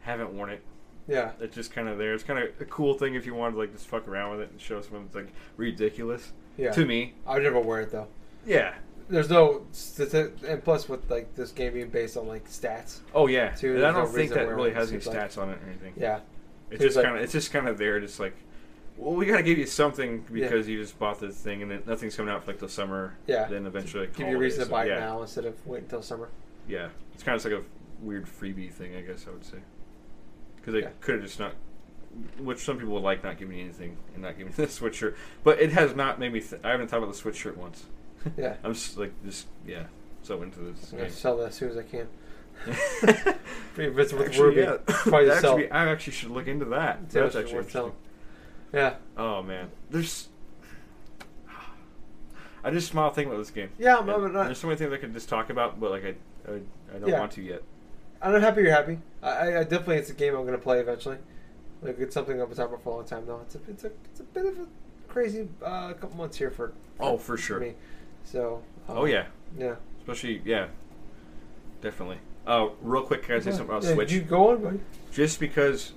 Haven't worn it. Yeah. It's just kind of there. It's kind of a cool thing if you wanted to like just fuck around with it and show someone it's like ridiculous Yeah. to me. I would never wear it though. Yeah. There's no and plus with like this game being based on like stats. Oh yeah. Too, and I don't no think that really has any seems like- stats on it or anything. Yeah. It's just like- kind of it's just kind of there, just like, well, we gotta give you something because you just bought this thing and then nothing's coming out for like the summer. Yeah. Then eventually, like, Give you a reason to buy it yeah. now instead of wait until summer. Yeah, it's kind of like a weird freebie thing, I guess I would say, because they Yeah. could have just not, which some people would like not giving you anything and not giving you the sweatshirt, but it has not made me. Th- I haven't thought about the sweatshirt once. Yeah. I'm just like just yeah, so into this I'm gonna game. sell that as soon as I can. If it's with actually, Ruby, yeah. probably sell. actually, I actually should look into that. Yeah, That's actually worth selling. Yeah. Oh man, there's. I just smile thinking about this game. Yeah, I'm, not, There's so many things I could just talk about, but like I, I, I don't Yeah. want to yet. I'm happy you're happy. I, I, definitely it's a game I'm gonna play eventually. Like it's something I've been talking about for a long time though. It's a it's a it's a bit of a crazy uh, couple months here for Oh, for sure. me. So. um, Oh yeah, Yeah. especially yeah, definitely. Uh, real quick, can I say something about Yeah, Switch? You go on, buddy. Just because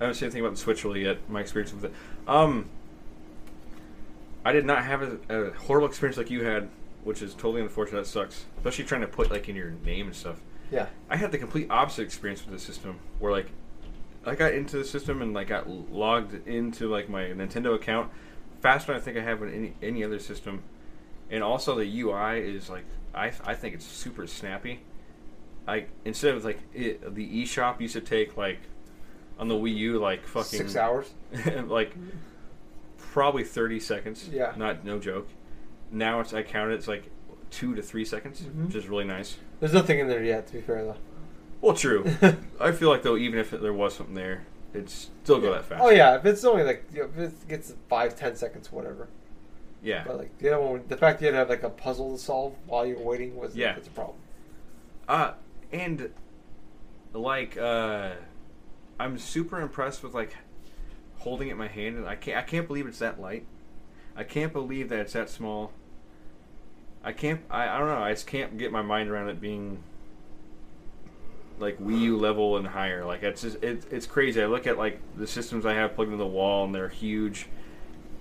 I haven't seen anything about the Switch really yet. My experience with it. Um, I did not have a, a horrible experience like you had, which is totally unfortunate. That sucks, especially trying to put like in your name and stuff. Yeah. I had the complete opposite experience with the system, where like I got into the system and like got logged into like my Nintendo account faster than I think I have on any any other system, and also the UI is like I I think it's super snappy. I instead of like it, the eShop used to take like on the Wii U like fucking Six hours. like probably thirty seconds. Yeah. not no joke. Now it's I counted it's like two to three seconds, Mhm. which is really nice. There's nothing in there yet, to be fair though. Well, true. I feel like though, even if there was something there, it'd still go that fast. Oh yeah, if it's only like you know, if it gets five ten seconds, whatever. yeah. But like the other one, the fact you had to have like a puzzle to solve while you're waiting was Yeah. that's a problem. Uh, and like uh, I'm super impressed with like holding it in my hand, and I can't I can't believe it's that light. I can't believe that it's that small. I can't. I, I don't know. I just can't get my mind around it being like Wii U level and higher. Like it's just it, it's crazy. I look at like the systems I have plugged into the wall, and they're huge.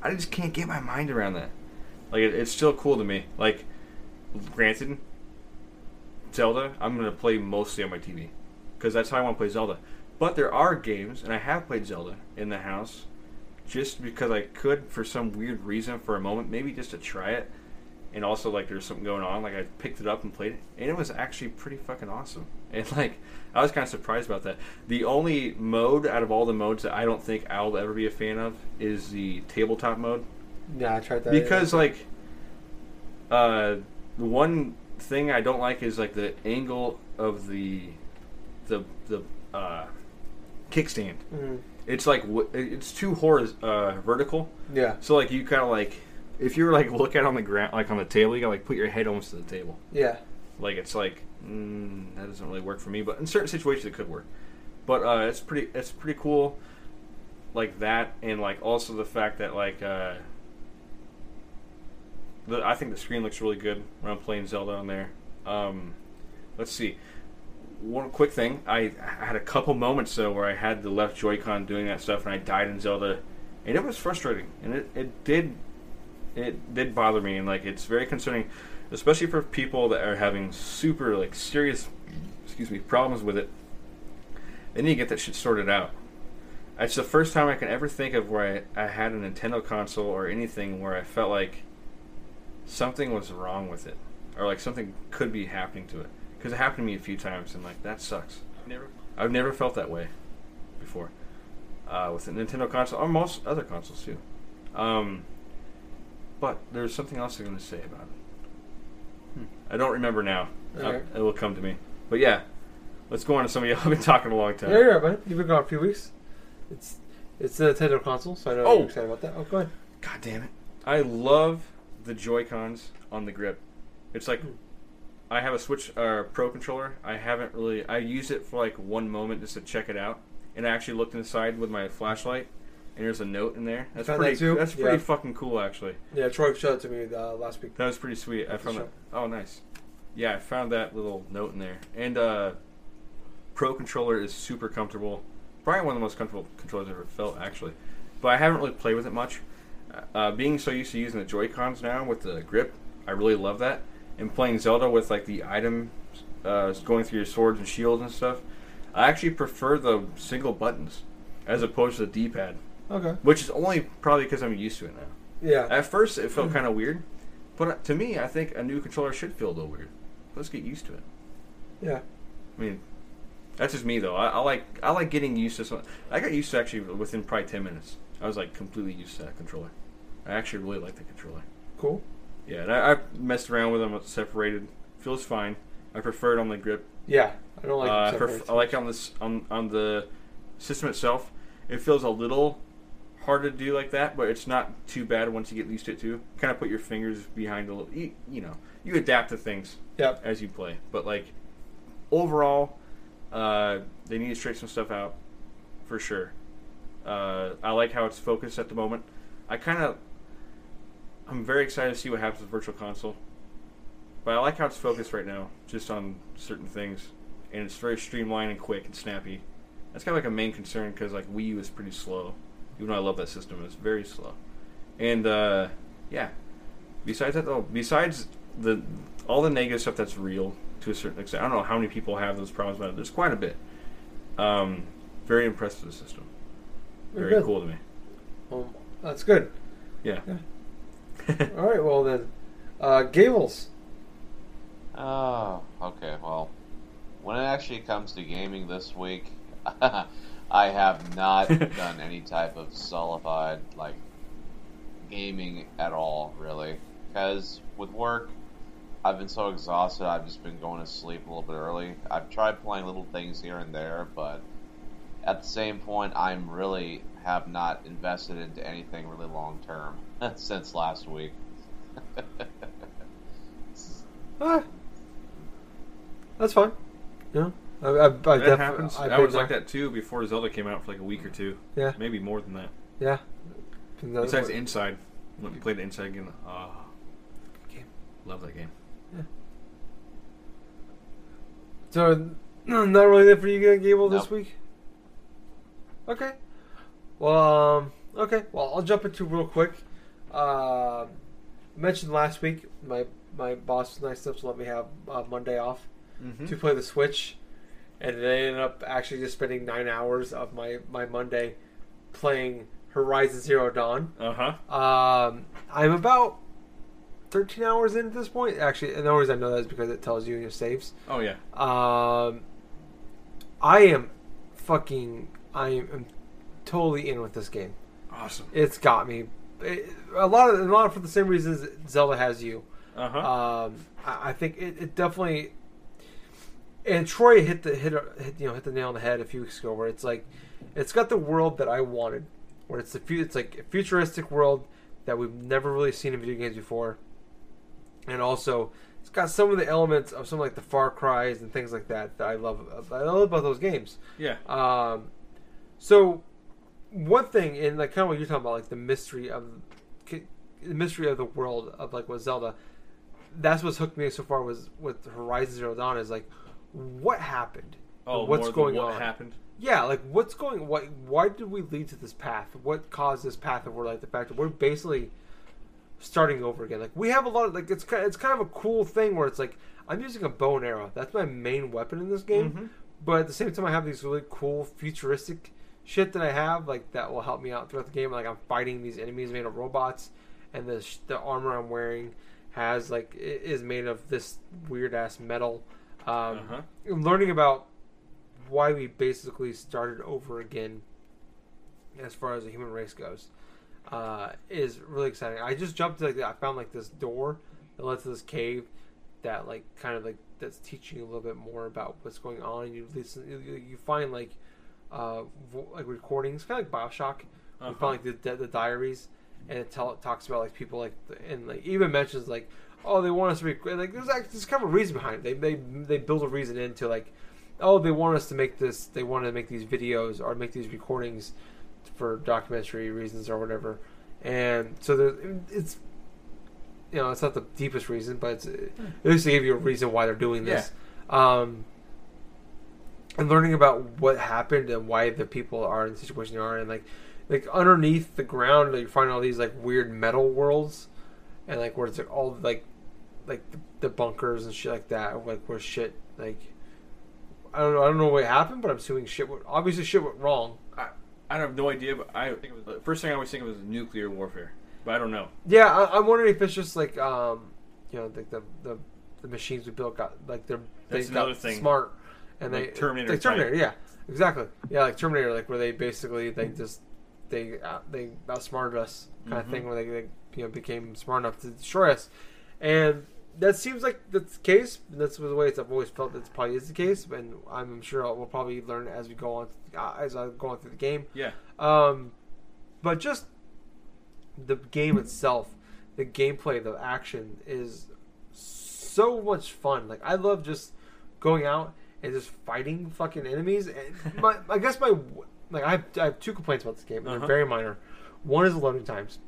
I just can't get my mind around that. Like it, it's still cool to me. Like, granted, Zelda, I'm gonna play mostly on my TV because that's how I want to play Zelda. But there are games, and I have played Zelda in the house, just because I could for some weird reason for a moment, maybe just to try it, and also like there's something going on. Like I picked it up and played it, and it was actually pretty fucking awesome. And like I was kind of surprised about that. The only mode out of all the modes that I don't think I'll ever be a fan of is the tabletop mode Yeah, I tried that because like uh the one thing I don't like is like the angle of the the the uh kickstand. Mhm. It's like it's too horiz- uh vertical. yeah, So like you kind of like if you were like look at on the ground like on the table, you got like put your head almost to the table. yeah, Like it's like mm, that doesn't really work for me, but in certain situations it could work. But uh, it's pretty it's pretty cool, like that, and like also the fact that like uh, the I think the screen looks really good when I'm playing Zelda on there. Um, let's see. One quick thing, I, I had a couple moments though where I had the left Joy-Con doing that stuff, and I died in Zelda, and it was frustrating, and it, it did it did bother me, and like it's very concerning, especially for people that are having super like serious, excuse me, problems with it. They need to get that shit sorted out. It's the first time I can ever think of where I, I had a Nintendo console or anything where I felt like something was wrong with it, or like something could be happening to it. Because it happened to me a few times, and like that sucks. never. I've never felt that way before uh, with a Nintendo console or most other consoles too. Um, but there's something else I'm going to say about it. Hmm. I don't remember now. Uh, it will come to me. But yeah, let's go on to somebody I've been talking a long time. Yeah, yeah, buddy. You've been gone a few weeks. It's it's the Nintendo console, so I know Oh. you're excited about that. Oh, go ahead. God damn it! I love the Joy Cons on the grip. It's like Hmm. I have a Switch uh, Pro controller. I haven't really. I used it for like one moment just to check it out, and I actually looked inside with my flashlight, and there's a note in there. That's that pretty. too? That's pretty Yeah. fucking cool, actually. Yeah, Troy showed it to me uh, last week. That was pretty sweet. I found that. Oh, nice. Yeah, I found that little note in there, and uh, Pro controller is super comfortable. Probably one of the most comfortable controllers I've ever felt, actually. But I haven't really played with it much. Uh, being so used to using the Joy Cons now with the grip, I really love that. And playing Zelda with like the items uh, going through your swords and shields and stuff, I actually prefer the single buttons as opposed to the D-pad, Okay. which is only probably because I'm used to it now. Yeah. At first, it felt kind of weird, but uh, to me, I think a new controller should feel a little weird. Let's get used to it. Yeah. I mean, that's just me though. I, I like I like getting used to something. I got used to actually within probably ten minutes. I was like completely used to that controller. I actually really like the controller. Cool. Yeah, and I, I messed around with them. It's separated. Feels fine. I prefer it on the grip. Yeah. I don't like. uh, I, pref- I like on this on on the system itself. It feels a little hard to do like that, but it's not too bad once you get used to it too. Kind of put your fingers behind a little. You, you know, you adapt to things Yep. as you play. But like overall, uh, they need to straighten some stuff out for sure. Uh, I like how it's focused at the moment. I kind of, I'm very excited to see what happens with Virtual Console. But I like how it's focused right now, just on certain things, and it's very streamlined and quick and snappy. That's kind of like a main concern because like Wii U is pretty slow, even though I love that system, it's very slow. And uh, yeah, besides that though, besides the all the negative stuff that's real to a certain extent, I don't know how many people have those problems, but there's quite a bit. Um, very impressed with the system. Very Very good. cool to me. Um, that's good. Yeah. All right. Well then, uh, Gables. Oh, okay. Well, when it actually comes to gaming this week, I have not done any type of solidified like gaming at all, really. Because with work, I've been so exhausted. I've just been going to sleep a little bit early. I've tried playing little things here and there, but at the same point, I'm really have not invested into anything really long term since last week. Ah, that's fine. Yeah, I, I, I That definitely. happens. I've I was like that too before Zelda came out for like a week or two. Yeah. Maybe more than that. Yeah. Besides what- Inside, when we played the Inside game, ah, game. love that game. Yeah. So, not really there for you, guys Gable, this week. Okay. Well, um, okay. Well, I'll jump into real quick. Uh, mentioned last week, my my boss was nice enough to let me have uh, Monday off Mm-hmm. to play the Switch, and they ended up actually just spending nine hours of my my Monday playing Horizon Zero Dawn. Uh huh. Um, I'm about 13 hours in at this point. Actually, and the only reason I know that is because it tells you in your saves. Oh yeah. Um, I am fucking. I am totally in with this game. Awesome. It's got me. It, a lot of a lot for the same reasons Zelda has you. Uh huh. Um, I, I think it, it definitely. And Troy hit the hit, hit you know hit the nail on the head a few weeks ago, where it's like, it's got the world that I wanted, where it's the it's like a futuristic world that we've never really seen in video games before, and also it's got some of the elements of some like the Far Cries and things like that that I love. I love about those games. yeah. Um, so one thing, in like kind of what you're talking about, like the mystery of the mystery of the world of like with Zelda. That's what's hooked me so far was with Horizon Zero Dawn is like, what happened? Oh, what's going what on? happened? Yeah, like what's going? Why? Why did we lead to this path? What caused this path? Of where like the fact that we're basically starting over again. Like we have a lot of like it's kind it's kind of a cool thing where it's like I'm using a bow and arrow. That's my main weapon in this game. Mhm. But at the same time, I have these really cool futuristic shit that I have like that will help me out throughout the game. Like I'm fighting these enemies made of robots, and the the armor I'm wearing has like is made of this weird ass metal. Um, Uh-huh. Learning about why we basically started over again as far as the human race goes uh, is really exciting. I just jumped like I found like this door that led to this cave that like kind of like that's teaching you a little bit more about what's going on. You listen, you, you find like uh, vo- like recordings, kind of like Bioshock. You Uh-huh. find like the, the, the diaries, and it, tell, talks about like people like and like even mentions like oh they want us to be like there's like there's kind of a reason behind it. They they they build a reason into like oh they want us to make this they want to make these videos or make these recordings for documentary reasons or whatever. And so there, it's you know it's not the deepest reason, but it's at least they give you a reason why they're doing this. Um, and learning about what happened and why the people are in the situation they are, and like like underneath the ground, like, you find all these like weird metal worlds, and like where it's like all like like the, the bunkers and shit like that, like where shit like. I don't know. I don't know what happened, but I'm assuming shit. Went, obviously, shit went wrong. I, I have no idea, but I think it was, the first thing I always think of is nuclear warfare, but I don't know. Yeah, I, I'm wondering if it's just like, um, you know, like the, the the machines we built got like they're they That's got thing. smart and Like they Terminator like Terminator, type. yeah, exactly, yeah, like Terminator, like where they basically they just they uh, they outsmarted us kind of Mhm. thing, where they, they you know became smart enough to destroy us, and that seems like that's the case. That's the way it's, I've always felt that probably is the case, and I'm sure we'll probably learn as we go on uh, as I go on through the game. Yeah. Um, but just the game itself, the gameplay, the action is so much fun. Like I love just going out and just fighting fucking enemies. And my, I guess my like I have, I have two complaints about this game, and Uh-huh. they're very minor. One is the loading times.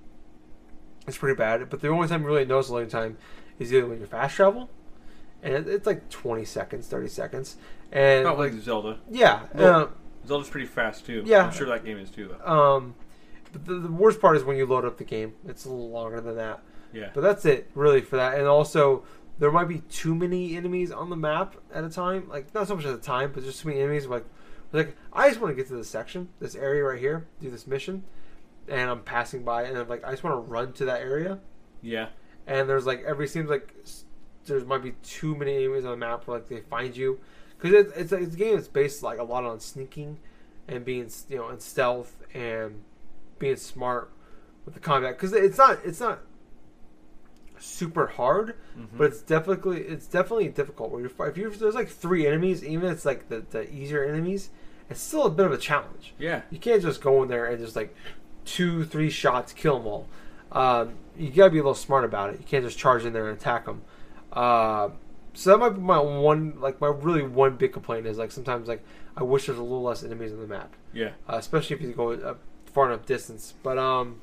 It's pretty bad, but the only time you really notice the loading time is either when you fast travel, and it's like twenty seconds, thirty seconds, and Not like Zelda. yeah. Uh, Zelda's pretty fast too. Yeah. I'm sure that game is too. Though. um, but the, the worst part is when you load up the game. It's a little longer than that. Yeah. But that's it, really, for that. And also, there might be too many enemies on the map at a time. Like, not so much at a time, but just too many enemies. Like, like I just want to get to this section, this area right here, do this mission, and I'm passing by, and I'm like, I just want to run to that area. Yeah. And there's like every seems like s- there might be too many enemies on the map where like they find you, because it's it's, a, it's a game that's based like a lot on sneaking, and being you know and stealth and being smart with the combat. Because it's not it's not super hard, Mhm. but it's definitely it's definitely difficult. Where you're, if you there's like three enemies, even if it's like the, the easier enemies, it's still a bit of a challenge. Yeah. You can't just go in there and just like two, three shots kill them all. Um, you gotta be a little smart about it. You can't just charge in there and attack them. Uh, so that might be my one, like my really one big complaint is like sometimes like I wish there's a little less enemies on the map, Yeah. uh, especially if you go a far enough distance. But um,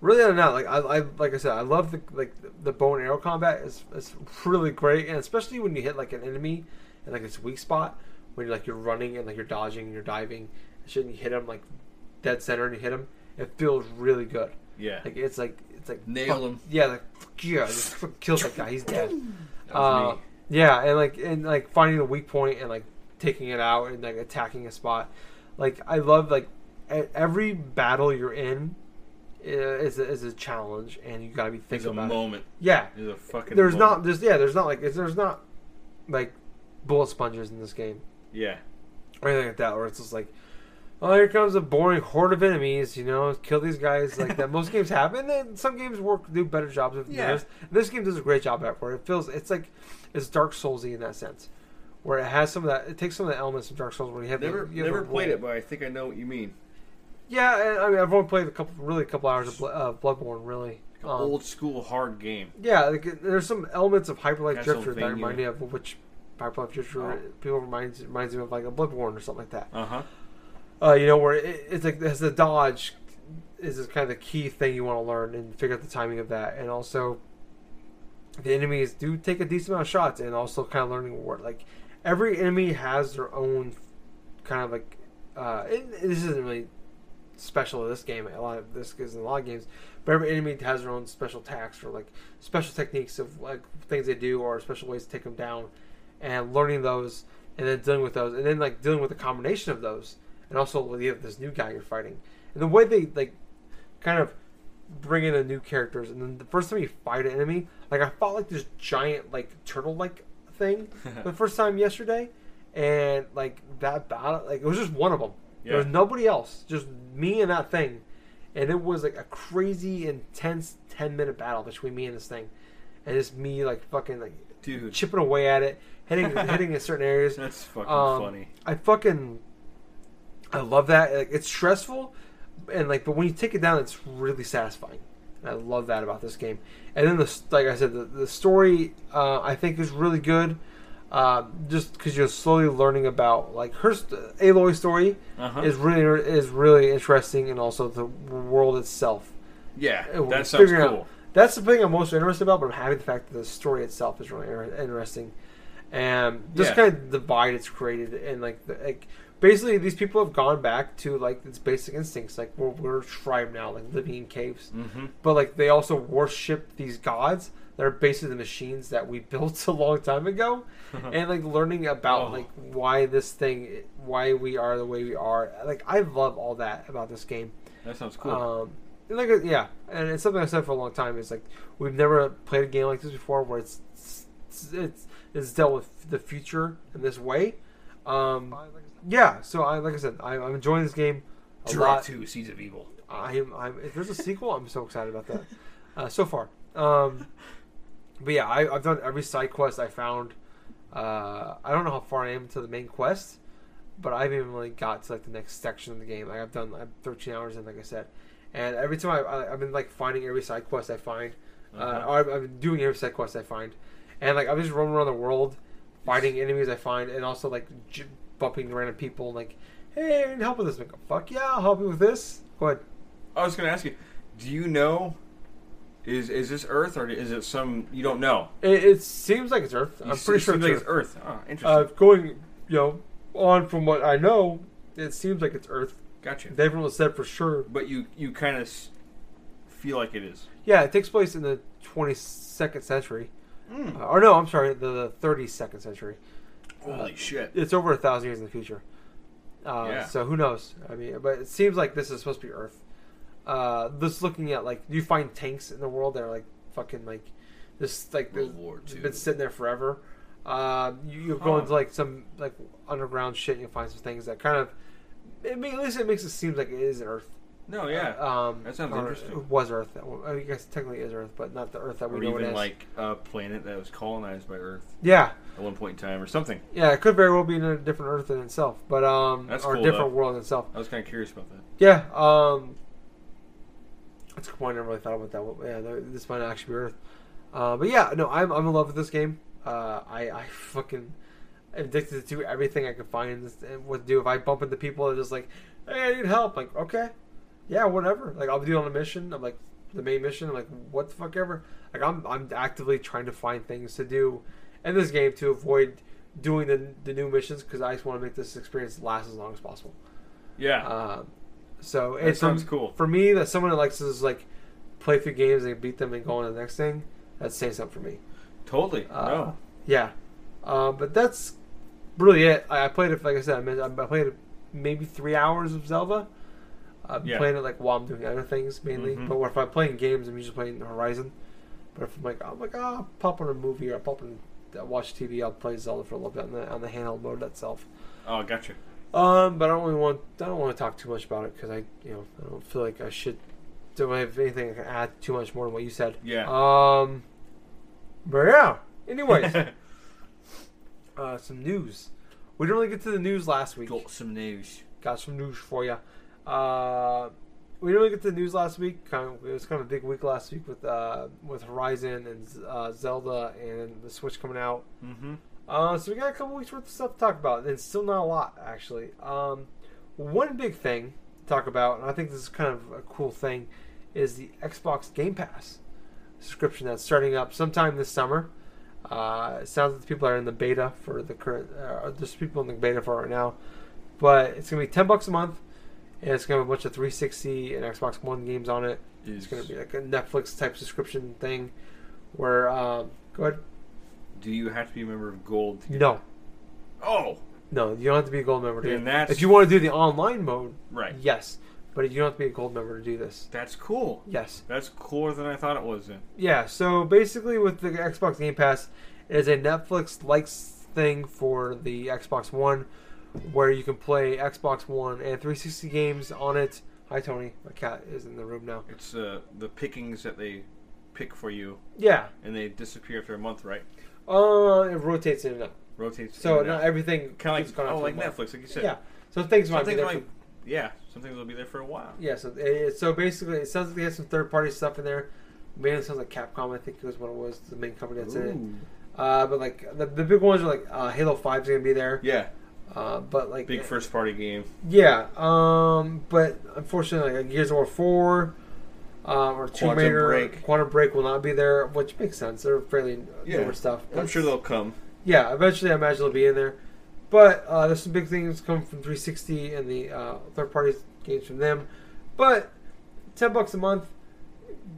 really, than that, like I, I like I said, I love the like the bow and arrow combat. It's it's really great, and especially when you hit like an enemy and like its weak spot when you're like you're running and like you're dodging and you're diving, and shit, and you hit them like dead center and you hit them. It feels really good. Yeah. Like it's like it's like Nail fuck- him. Yeah, like fuck yeah, just kills that guy. He's dead. Uh, yeah, and like and like finding the weak point and like taking it out and like attacking a spot. Like I love like every battle you're in is a, is a challenge, and you gotta be There's thinking a about it. moment. Yeah, There's a fucking. there's moment. not there's yeah there's not like there's not like bullet sponges in this game Yeah. or anything like that, where it's just like. Oh, here comes a boring horde of enemies. You know, kill these guys like that. Most games have, and then some games work do better jobs of Yeah. this. This game does a great job at it. It feels it's like it's Dark Soulsy in that sense, where it has some of that. It takes some of the elements of Dark Souls where you have Never, you have never played it, but I think I know what you mean. Yeah, I mean I've only played a couple, really a couple hours of uh, Bloodborne. Really, Um, old school hard game. Yeah, like, there's some elements of Hyperlight Drifter that remind me of which Hyperlight Drifter Oh. people reminds reminds me of like a Bloodborne or something like that. Uh huh. Uh, you know where it, it's like as the dodge is kind of the key thing you want to learn and figure out the timing of that, and also the enemies do take a decent amount of shots, and also kind of learning what like every enemy has their own kind of like uh, it, this isn't really special to this game. A lot of this is in a lot of games, but every enemy has their own special attacks or like special techniques of like things they do or special ways to take them down, and learning those and then dealing with those, and then like dealing with the combination of those, and also you have this new guy you're fighting, and the way they like kind of bring in the new characters, and then the first time you fight an enemy, like I fought like this giant like turtle like thing the first time yesterday, and like that battle, like it was just one of them. There was nobody else, just me and that thing, and it was like a crazy intense ten minute battle between me and this thing, and it's me like fucking like Dude, chipping away at it, hitting hitting in certain areas. that's fucking Um, funny. I fucking I love that. Like, it's stressful, and like, but when you take it down, it's really satisfying. And I love that about this game. And then the like I said, the, the story uh, I think is really good. Uh, just because you're slowly learning about like her st- Aloy's story Uh huh. is really is really interesting, and also the world itself. Yeah, that sounds figuring out- That's the thing I'm most interested about, but I'm happy the fact that the story itself is really interesting, and just Yeah. kind of the divide it's created, and like the, like basically these people have gone back to like its basic instincts, like we're, we're a tribe now, like living in caves, Mm-hmm. but like they also worship these gods that are basically the machines that we built a long time ago, and like learning about Oh. like why this thing, why we are the way we are. Like I love all that about this game. That sounds cool. Um, and like yeah, and it's something I said for a long time. Is like we've never played a game like this before, where it's it's it's, it's dealt with the future in this way. Um, yeah, so I like I said, I, I'm enjoying this game a lot. Two Seeds of Evil. I'm, I'm if there's a sequel, I'm so excited about that. Uh, so far, um, but yeah, I, I've done every side quest I found. Uh, I don't know how far I am to the main quest, but I haven't even really got to like the next section of the game. Like I've done, I'm 13 hours in, like I said, and every time I, I I've been like finding every side quest I find, uh, Uh-huh. or I've, I've been doing every side quest I find, and like I'm just roaming around the world, fighting enemies I find, and also like j- bumping random people, like, hey, I need help with this. I'm like, fuck yeah, I'll help you with this. Go ahead. I was going to ask you, do you know? Is is this Earth or is it some you don't know? It, it seems like it's Earth. You I'm pretty sure it's like Earth. it's Earth. Oh, Uh, interesting. going, you know, on from what I know, it seems like it's Earth. gotcha. They haven't said for sure. But you you kind of s- feel like it is. Yeah, it takes place in the 22nd century. Mm. Uh, or no, I'm sorry, the, the 32nd century. Holy shit! It's over a thousand years in the future. Uh, Yeah. So who knows? I mean, but it seems like this is supposed to be Earth. Uh, just looking at like, you find tanks in the world that are like fucking like this like World War II. been sitting there forever. Uh, you, you go Huh. into like some like underground shit, and you find some things that kind of. It, at least it makes it seem like it is an Earth. No, yeah. Um, That sounds interesting. It was Earth. I guess technically is Earth, but not the Earth that we or know it even as. like a planet that was colonized by Earth yeah, at one point in time, or something. yeah, it could very well be in a different Earth in itself, but um, That's or cool, a different though. world in itself. I was kind of curious about that. Yeah, um, that's a good point. I never really thought about that. Well, yeah, th- this might actually be Earth. Uh, but yeah, no, I'm I'm in love with this game. Uh, I I fucking addicted to everything I can find and what to do. If I bump into people that are just like, hey, I need help. Like, okay, yeah, whatever. Like, I'll be on a mission. I'm like the main mission. I'm like, what the fuck ever. Like, I'm I'm actively trying to find things to do in this game to avoid doing the the new missions because I just want to make this experience last as long as possible. Yeah, Um, so That it's sounds for, cool. for me. That someone that likes to just like play through games and beat them and go on to the next thing. That's saying something for me. totally. Uh, no, Yeah, um, but that's really it. I, I played it. Like I said, I, I played maybe three hours of Zelda. I'm Yeah. playing it like while I'm doing other things mainly. Mhm. But if I'm playing games, I'm usually playing Horizon. But if I'm like, I'm like, ah, I'll pop on a movie or I'll pop on watch TV, I'll play Zelda for a little bit on the on the handheld mode itself. oh, gotcha. Um, but I don't really want. I don't want to talk too much about it because I, you know, I don't feel like I should. Don't have anything I can add too much more than what you said. Yeah. Um. But yeah. Anyways, uh, some news. We didn't really get to the news last week. Got some news. Got some news for you. Uh, we didn't really get to the news last week. Kind of, it was kind of a big week last week with uh, with Horizon and uh, Zelda and the Switch coming out. Mm-hmm. Uh, so we got a couple weeks worth of stuff to talk about, and still not a lot actually. Um, one big thing to talk about, and I think this is kind of a cool thing, is the Xbox Game Pass subscription that's starting up sometime this summer. Uh, it sounds like people are in the beta for the current. Uh, there's people in the beta for it right now, but it's gonna be ten bucks a month, and it's gonna have a bunch of 360 and Xbox One games on it. It's gonna be like a Netflix type subscription thing, where um, go ahead. Do you have to be a member of Gold? To get No, Oh, No, you don't have to be a gold member. To do that's- If you want to do the online mode, right. yes, but you don't have to be a gold member to do this. That's cool. Yes, That's cooler than I thought it was. Then. yeah. So basically, with the Xbox Game Pass, it is a Netflix-like thing for the Xbox One, where you can play Xbox One and 360 games on it. Hi, Tony. My cat is in the room now. It's uh, the pickings that they pick for you, Yeah. and they disappear after a month, right? Uh, it rotates in and out, Rotates. so not everything kind of like out oh, like month. Netflix, like you said. Yeah. So things might be there. might, for- yeah, some things will be there for a while. Yeah, so it, so basically, it sounds like they have some third party stuff in there. Mainly sounds like Capcom. I think was what it was, the main company that's in it. Uh, but like the, the big ones are like uh, Halo Five is gonna be there. Yeah, Uh, but like big first party game. Yeah. Um. But unfortunately, like Gears of War Four, um, or Tomb Quantum Raider, Break. Quantum Break will not be there, which makes sense. They're fairly Yeah. newer stuff. I'm sure they'll come. Yeah, eventually I imagine they'll be in there. But uh, there's some big things coming from 360 and the uh, third party games from them. But 10 bucks a month,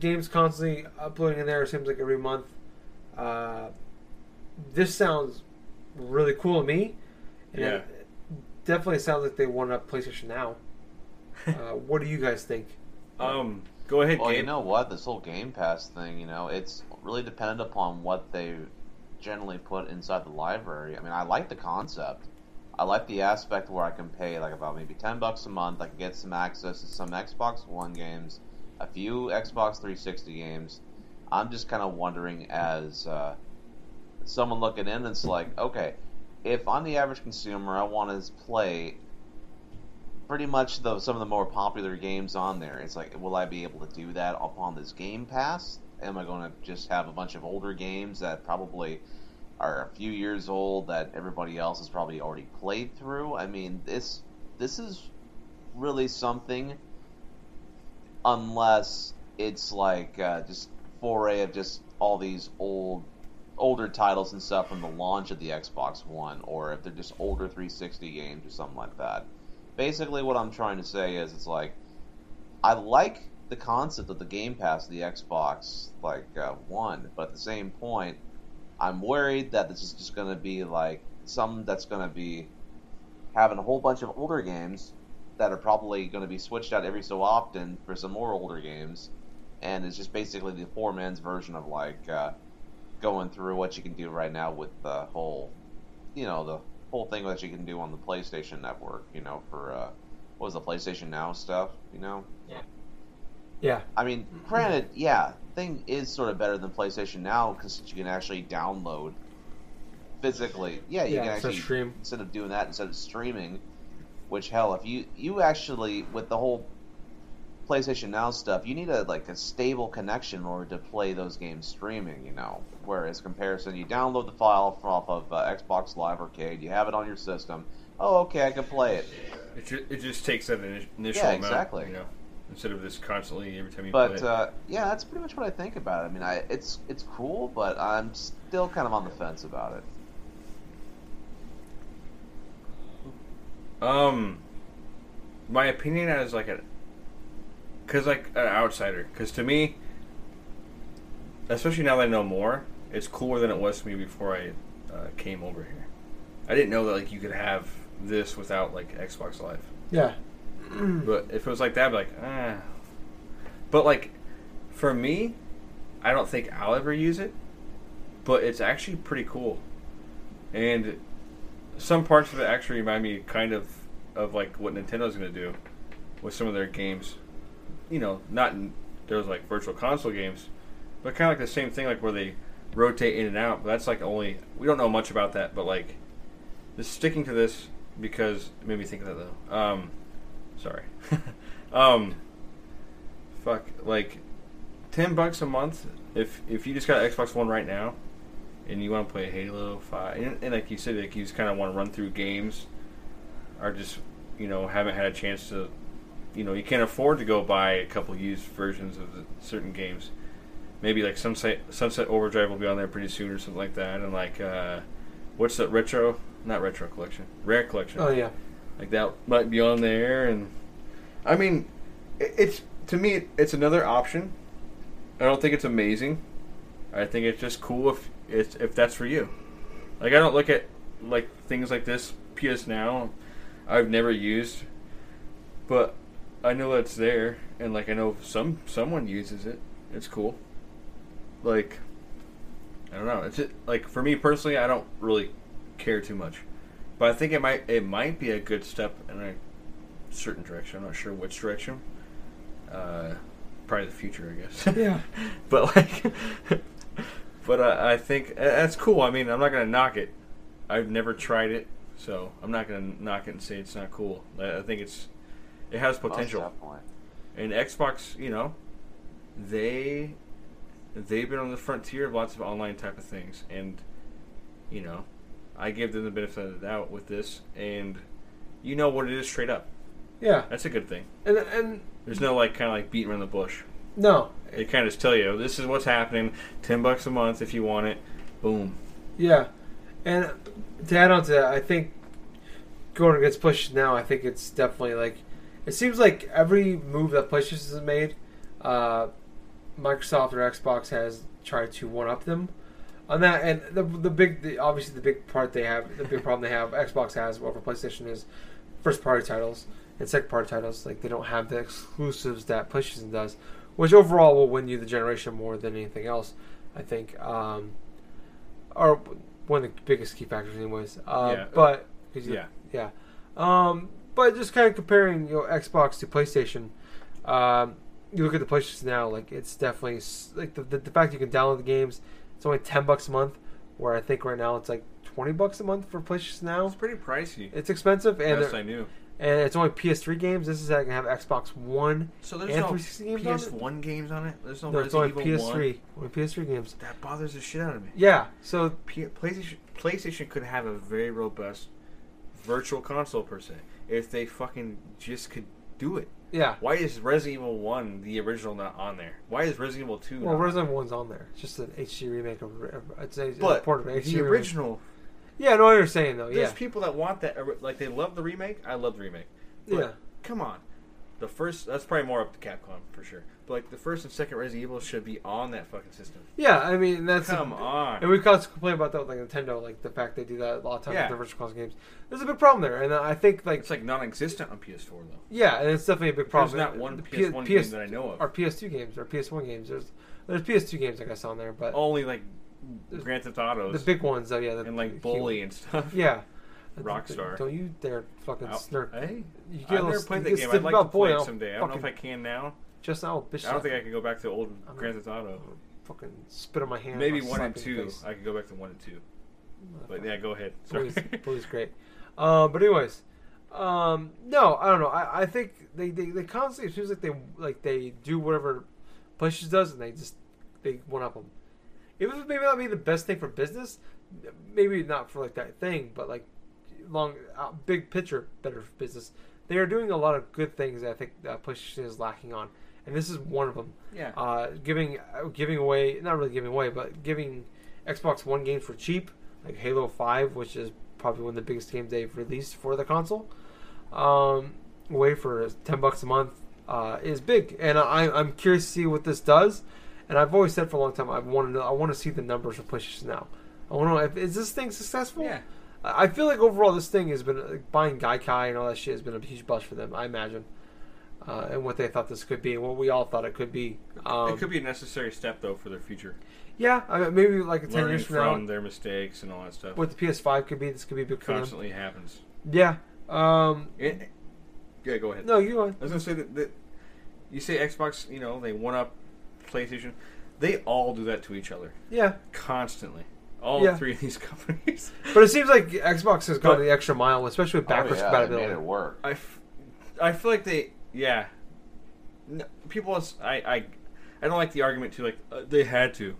games constantly uploading in there, it seems like every month. Uh, this sounds really cool to me. And Yeah. definitely sounds like they want a PlayStation Now. uh, what do you guys think? Um, go ahead, Well, Gabe. you know what? This whole Game Pass thing, you know, it's really dependent upon what they generally put inside the library. I mean, I like the concept. I like the aspect where I can pay like about maybe ten bucks a month. I can get some access to some Xbox One games, a few Xbox 360 games. I'm just kind of wondering, as uh, someone looking in, it's like, okay, if I'm the average consumer, I want to play pretty much the, some of the more popular games on there. It's like, will I be able to do that upon this Game Pass? Am I going to just have a bunch of older games that probably are a few years old that everybody else has probably already played through? I mean, this this is really something, unless it's like uh, just foray of just all these old older titles and stuff from the launch of the Xbox One, or if they're just older 360 games or something like that. Basically what I'm trying to say is it's like I like the concept of the Game Pass the Xbox like uh, One, but at the same point, I'm worried that this is just going to be like some that's going to be having a whole bunch of older games that are probably going to be switched out every so often for some more older games, and it's just basically the poor man's version of like uh, going through what you can do right now with the whole, you know, the whole thing that you can do on the PlayStation Network, you know, for uh, what was the PlayStation Now stuff, you know. Yeah, Yeah. I mean, granted, yeah, thing is sort of better than PlayStation Now because you can actually download physically. Yeah, you Yeah, can actually stream. instead of doing that instead of streaming. Which hell, if you you actually with the whole PlayStation Now stuff, you need a like a stable connection in order to play those games streaming. You know, whereas comparison, you download the file from off of uh, Xbox Live Arcade, you have it on your system. Oh, okay, I can play it. It, ju- it just takes that ini- initial Yeah, amount, exactly. you know, instead of this constantly every time you But play. it. uh, yeah, that's pretty much what I think about it. I mean, I it's it's cool, but I'm still kind of on the fence about it. Um, my opinion as like a, cause like an outsider, cause to me, especially now that I know more, it's cooler than it was to me before I uh, came over here. I didn't know that like you could have this without like Xbox Live, yeah, but if it was like that, I'd be like, ah. But like, for me, I don't think I'll ever use it, but it's actually pretty cool, and some parts of it actually remind me kind of of like what Nintendo's going to do with some of their games. You know, not in, there's like virtual console games, but kind of like the same thing, like where they rotate in and out. But that's like only we don't know much about that, but like just sticking to this because it made me think of that though. Um, sorry. um, fuck, like ten bucks a month if if you just got Xbox One right now and you want to play Halo Five, and, and like you said, like you just kind of want to run through games, or just you know haven't had a chance to, you know, you can't afford to go buy a couple used versions of the, certain games. Maybe like Sunset Sunset Overdrive will be on there pretty soon or something like that, and like uh, what's that retro? Not retro collection, rare collection. oh yeah, Like that might be on there, and I mean, it's to me, it's another option. I don't think it's amazing. I think it's just cool if it's if that's for you. Like I don't look at like things like this PS Now. I've never used, but I know it's there, and like I know some someone uses it. It's cool. Like I don't know. It's just, like for me personally, I don't really care too much, but I think it might it might be a good step in a certain direction. I'm not sure which direction. Uh, probably the future, I guess. yeah. but like, but uh, I think that's cool. I mean, I'm not gonna knock it. I've never tried it, so I'm not gonna knock it and say it's not cool. I, I think it's it has potential. And Xbox, you know, they they've been on the frontier of lots of online type of things, and you know, I give them the benefit of the doubt with this, and you know what it is straight up. Yeah, That's a good thing. and and There's no like kind of like beating around the bush. no, They kind of just tell you this is what's happening. Ten bucks a month if you want it. Boom. yeah, and to add on to that, I think going against push now, I think it's definitely like it seems like every move that PlayStation has made, uh, Microsoft or Xbox has tried to one up them on that. And the the big, the, obviously the big part they have, the big problem they have, Xbox has over PlayStation is first party titles and second party titles. Like they don't have the exclusives that PlayStation does, which overall will win you the generation more than anything else. I think, um, or one of the biggest key factors, anyways. Uh, Yeah. But Yeah. yeah. Um, but just kind of comparing you know Xbox to PlayStation, um, you look at the PlayStation now, like it's definitely like the, the, the fact you can download the games. It's only ten bucks a month, where I think right now it's like twenty bucks a month for PlayStation now. It's pretty pricey. It's expensive, and Yes, I knew. and it's only PS3 games. This is I can have Xbox One. So there's and no 360 games on? PS1 games on it. There's no, No, it's only Evil PS3. Only PS3 games. That bothers the shit out of me. Yeah. So P- PlayStation PlayStation could have a very robust virtual console per se if they fucking just could do it. yeah. Why is Resident Evil One the original not on there? Why is Resident Evil Two? Well, Resident Evil 1's on there. It's just an HD remake of. I'd say it's a But port of an HD the remake. original, Yeah, I know what you're saying though. there's Yeah. people that want that. Like they love the remake. I love the remake. But Yeah. Come on, the first. That's probably more up to Capcom for sure. But like the first and second Resident Evil should be on that fucking system. Yeah, I mean that's Come a, on. And we constantly complain about that with like Nintendo, like the fact they do that a lot of times Yeah. with their virtual console games. There's a big problem there, and I think like It's like non-existent on PS4 though. yeah, and it's definitely a big problem. There's not one The PS1 PS game that I know of. or PS2 games or PS1 games. There's there's PS2 games I guess on there, but Only like Grand Theft Autos the big ones though, yeah, the and like Bully and stuff. Yeah, Rockstar. Don't you dare fucking I'll- snark. Hey, You get I've never little- played that game. I'd like to play boy, it someday. I don't know if I can now. Just now, bitch. I don't think I can go back to old I'm Grand Theft Auto. fucking spit on my hand. Maybe one and slap you in two. I could go back to one and two. But yeah, go ahead. Sorry. Blue's, Blue's great. Um, but anyways, um, no, I don't know. I, I think they, they, they constantly it seems like they like they do whatever PlayStation does, and they just they one up them. It was maybe not be the best thing for business, maybe not for like that thing, but like long uh, big picture better for business. They are doing a lot of good things. That I think uh, PlayStation is lacking on, and this is one of them. yeah. uh, giving uh, giving away not really giving away, but giving Xbox One games for cheap, like Halo Five, which is probably one of the biggest games they've released for the console, um, away for ten bucks a month uh, is big, and I, I'm curious to see what this does. And I've always said for a long time I want to know, I want to see the numbers of PlayStation now. I want to know if is this thing successful. yeah. I feel like overall this thing has been like, buying Gaikai and all that shit has been a huge bust for them. I imagine, uh, and what they thought this could be, and what we all thought it could be. Um, it could be a necessary step though for their future. Yeah, I mean, maybe like ten Learning years from, from now, their mistakes and all that stuff. what the PS5 could be, this could be big constantly happens. Yeah. Um, It, yeah, go ahead. no, you go on. I was gonna say that, that you say Xbox, you know, they one up PlayStation. They all do that to each other Yeah, constantly. All Yeah. three of these companies. but it seems like Xbox has gone But- the extra mile, especially with backwards oh, yeah, they made compatibility. it work. I, f- I feel like they, yeah. N- People, is- I, I, I don't like the argument too. Like uh, they had to.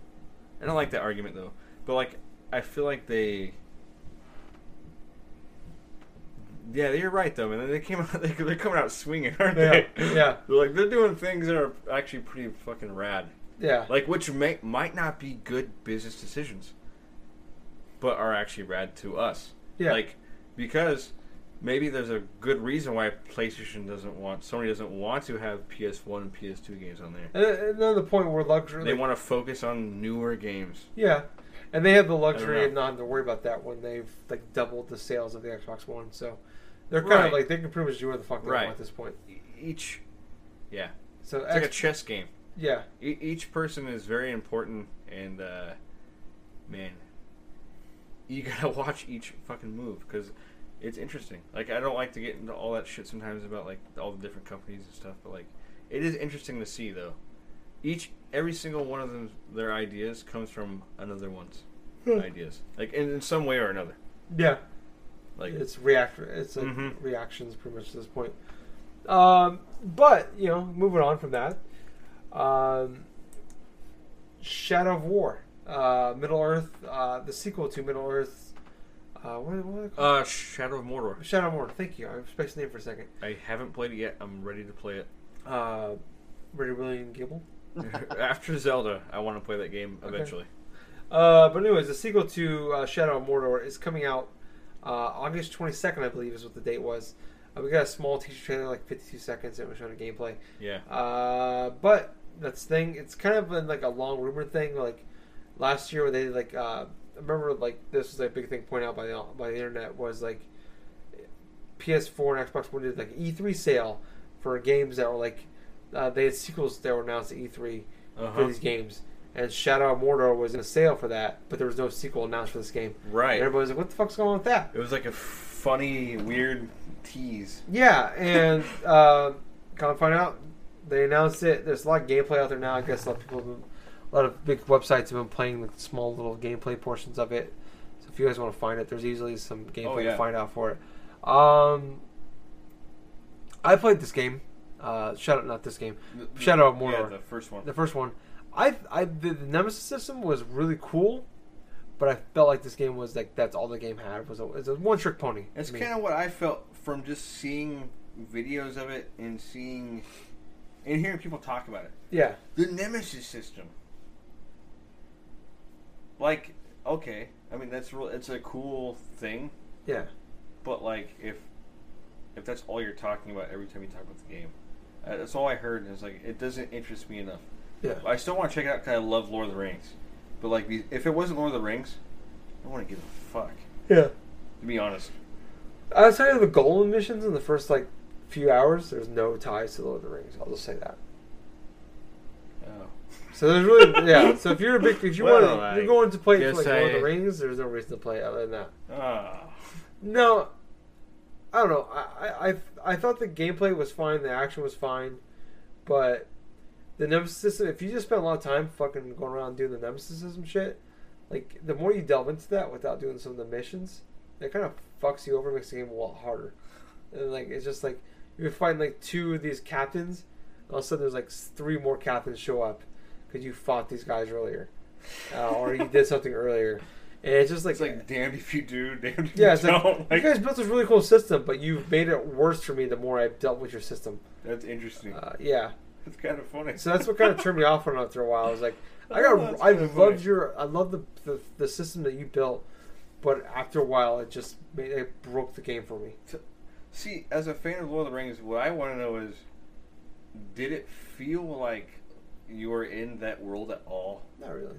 I don't like that argument though. But like, I feel like they. Yeah, you're right though, man. They came out. They, they're coming out swinging, aren't Yeah, they? yeah. They're like they're doing things that are actually pretty fucking rad. Yeah, Like which may might not be good business decisions, but are actually rad to us. Yeah. Like because maybe there's a good reason why PlayStation doesn't want Sony doesn't want to have PS1 and PS2 games on there. and, and then the point where luxury. They want to focus on newer games. Yeah, and they have the luxury of not having to worry about that when they've like doubled the sales of the Xbox One. So they're kind of like they can pretty much do whatever the fuck they Right. want at this point. Each, yeah, So it's like a chess game. yeah, E- each person is very important, and uh, man, you gotta watch each fucking move because it's interesting. Like I don't like to get into all that shit sometimes about like all the different companies and stuff, but like it is interesting to see though. Each every single one of them, their ideas comes from another one's ideas, like in, in some way or another. yeah. Like it's react. It's like Mhm. reactions pretty much to this point. Um, but you know, moving on from that, um, Shadow of War, uh, Middle Earth, uh, the sequel to Middle Earth. Uh, what, what are they called? uh, Shadow of Mordor. Shadow of War. Thank you. I spaced the name for a second. I haven't played it yet. I'm ready to play it. Uh, Ready William Gable. After Zelda, I want to play that game Okay. eventually. Uh, but anyways, the sequel to uh, Shadow of Mordor is coming out uh, August 22nd, I believe, is what the date was. Uh, we got a small teaser trailer, like 52 seconds, and it was showing a gameplay. Yeah. Uh, but that's the thing. It's kind of been like a long rumor thing. Like last year, where they like, uh, I remember like this was a big thing pointed out by the by the internet was like PS4 and Xbox One did like E3 sale for games that were like uh, they had sequels that were announced at E3 for Uh-huh. these games. And Shadow of Mordor was in a sale for that, but there was no sequel announced for this game. Right. And everybody was like, "What the fuck's going on with that?" It was like a funny, weird tease. Yeah, and uh, come find out, they announced it. There's a lot of gameplay out there now. I guess a lot of people, a lot of big websites have been playing the small little gameplay portions of it. So if you guys want to find it, there's easily some gameplay Oh, yeah. to find out for it. Um, I played this game, uh, Shadow, not this game, Shadow of Yeah, the first one. the first one. I, I, the, the Nemesis system was really cool, but I felt like this game was like that's all the game had was a, was a one trick pony. It's kind of what I felt from just seeing videos of it and seeing and hearing people talk about it. yeah, The Nemesis system. Like, okay, I mean that's real. It's a cool thing, yeah. but like if if that's all you're talking about every time you talk about the game, uh, that's all I heard. And it's like it doesn't interest me enough. Yeah. I still want to check it out because I love Lord of the Rings, but like if it wasn't Lord of the Rings, I wouldn't want to give a fuck. Yeah. To be honest. Outside of the Gollum missions in the first like few hours, there's no ties to Lord of the Rings. I'll just say that. So there's really yeah. So if you're a big, if you Well, want, to, you're going to play it for like Lord of the Rings. There's no reason to play it other than that. Ah. No, I don't know. I, I I I thought the gameplay was fine, the action was fine, but the nemesis system. If you just spend a lot of time fucking going around doing the nemesis system shit, like the more you delve into that without doing some of the missions, it kind of fucks you over, makes the game a lot harder. And like it's just like you find like two of these captains, all of a sudden there's like three more captains show up because you fought these guys earlier, uh, or you did something earlier. And it's just like, It's like damned if you do, damned if yeah, you it's don't. you Like, guys built this really cool system, but you've made it worse for me the more I've dealt with your system. that's interesting. Uh, yeah, That's kind of funny. so that's what kind of turned me off on after a while. I was like, I Oh, got, that's I loved funny. your, I love the, the the system that you built, but after a while, it just made, it broke the game for me. See, as a fan of Lord of the Rings, what I want to know is, did it feel like you were in that world at all? Not really.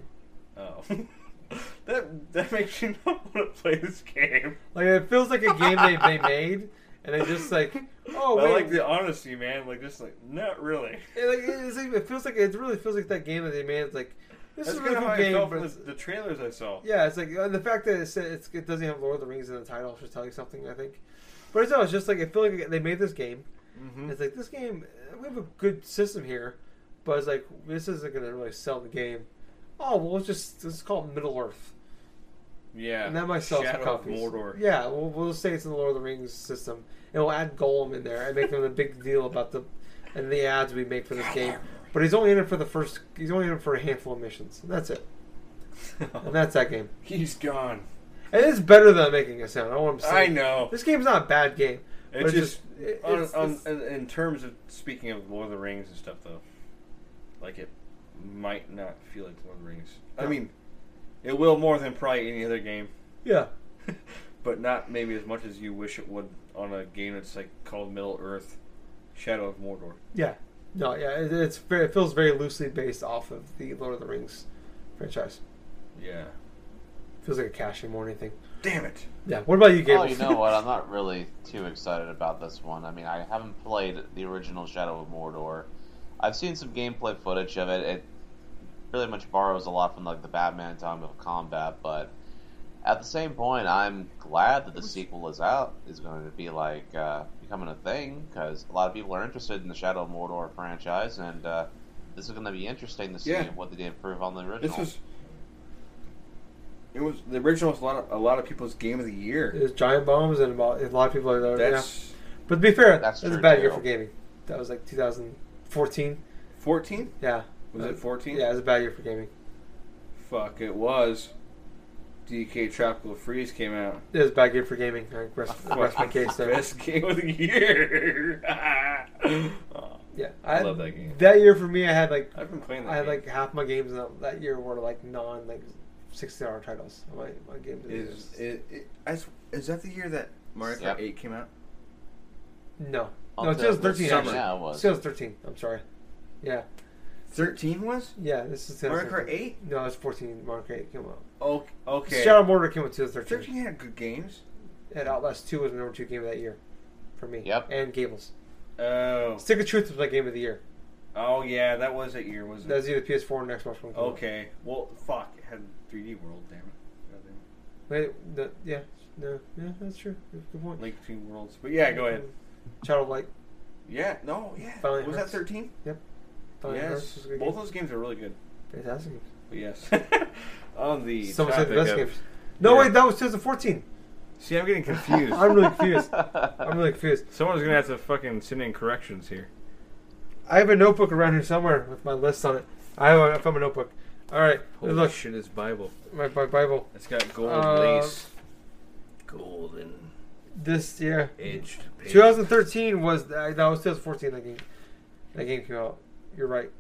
Oh, that that makes you not want to play this game. Like it feels like a game they, they made, and it just like, oh I like the honesty, man. Like just like not really. it, like, it's like, it feels like it really feels like that game that they made. It's like this That's is a kind really good I game, but the, the trailers I saw. Yeah, it's like and the fact that it's, it's, it doesn't have Lord of the Rings in the title should tell you something. I think, but it's, no, it's just like I feel like they made this game. Mm-hmm. It's like this game. uh, We have a good system here, but it's like this isn't going to really sell the game. Oh well, let's just let's call it Middle Earth, Yeah, and that might sell Shadow some of. Mordor. Yeah, we'll, we'll say it's in the Lord of the Rings system, and we'll add Gollum in there and make them a big deal about the and the ads we make for this game. But he's only in it for the first. He's only in it for a handful of missions, and that's it. And that's that game. He's gone. And it's better than making a sound. I want to say. I know. This game's not a bad game. It's just it- it's- on, it's- in, in terms of speaking of Lord of the Rings and stuff, though, like it might not feel like Lord of the Rings. I mean, it will more than probably any other game, yeah. but not maybe as much as you wish it would on a game that's like called Middle Earth, Shadow of Mordor. Yeah. No, yeah, it, it's very, it feels very loosely based off of the Lord of the Rings franchise. Yeah. Feels like a cash in more than anything. Damn it. Yeah. What about you, Gabe? Oh, you know what? I'm not really too excited about this one. I mean, I haven't played the original Shadow of Mordor. I've seen some gameplay footage of it. It really much borrows a lot from like the Batman time of combat, but at the same point, I'm glad that the sequel is out. Is going to be like uh, becoming a thing because a lot of people are interested in the Shadow of Mordor franchise, and uh, this is going to be interesting to see Yeah. what they did improve on the original. This was. It was the original was a lot of a lot of people's game of the year. There's giant bombs and about, a lot of people are there. Yeah. But to be fair, That's that was a true, bad year for gaming. That was like 2014. fourteen. Yeah. Was Uh, it fourteen? Yeah, it was a bad year for gaming. Fuck, it was. DK Tropical Freeze came out. It was a bad year for gaming. I rest, rest my case there. Best game of the year. Oh, Yeah, I love that game. That year for me, I had like I've been playing that. I had game. like half my games that, that year were like non like sixty hour titles. My my games Is it, it, I s- is that the year that Mario Kart Yep. 8 came out? no Up no to 2013 summer. actually. Yeah, it was. 2013. I'm sorry. Yeah 13 was? yeah this is Mario 2013. Kart 8? No, it's 14. Mario Kart 8 came out. Oh, okay. Shadow of Mordor came out 2013. 13 had good games. And Outlast 2 was the number two game of that year for me. Yep. And Gables. Oh. Stick of Truth was my game of the year. Oh, yeah, that was that year, wasn't That was it? either PS4 and Xbox One. came out. Okay. Well, fuck. It had 3D World, damn it. Wait, the, yeah, no, yeah, that's true. Good point. Link Between Worlds. But yeah, go ahead. Mm-hmm. Shadow of Light. Yeah, no, yeah. Valiant was Hearts. that 13? Valiant Hearts yes. was a good Both game. those games are really good. Fantastic. But yes. On the Someone said the best of- games. No, Yeah. wait, that was 2014. See, I'm getting confused. I'm really confused. I'm really confused. Someone's gonna have to fucking send in corrections here. I have a notebook around here somewhere with my list on it. I have a, I found a notebook. All right, Holy look, shit, it's Bible. my, my Bible. It's got gold Uh, lace, golden This yeah, edged. pages. 2013 was uh, that was 2014. That game, that game came out. You're right.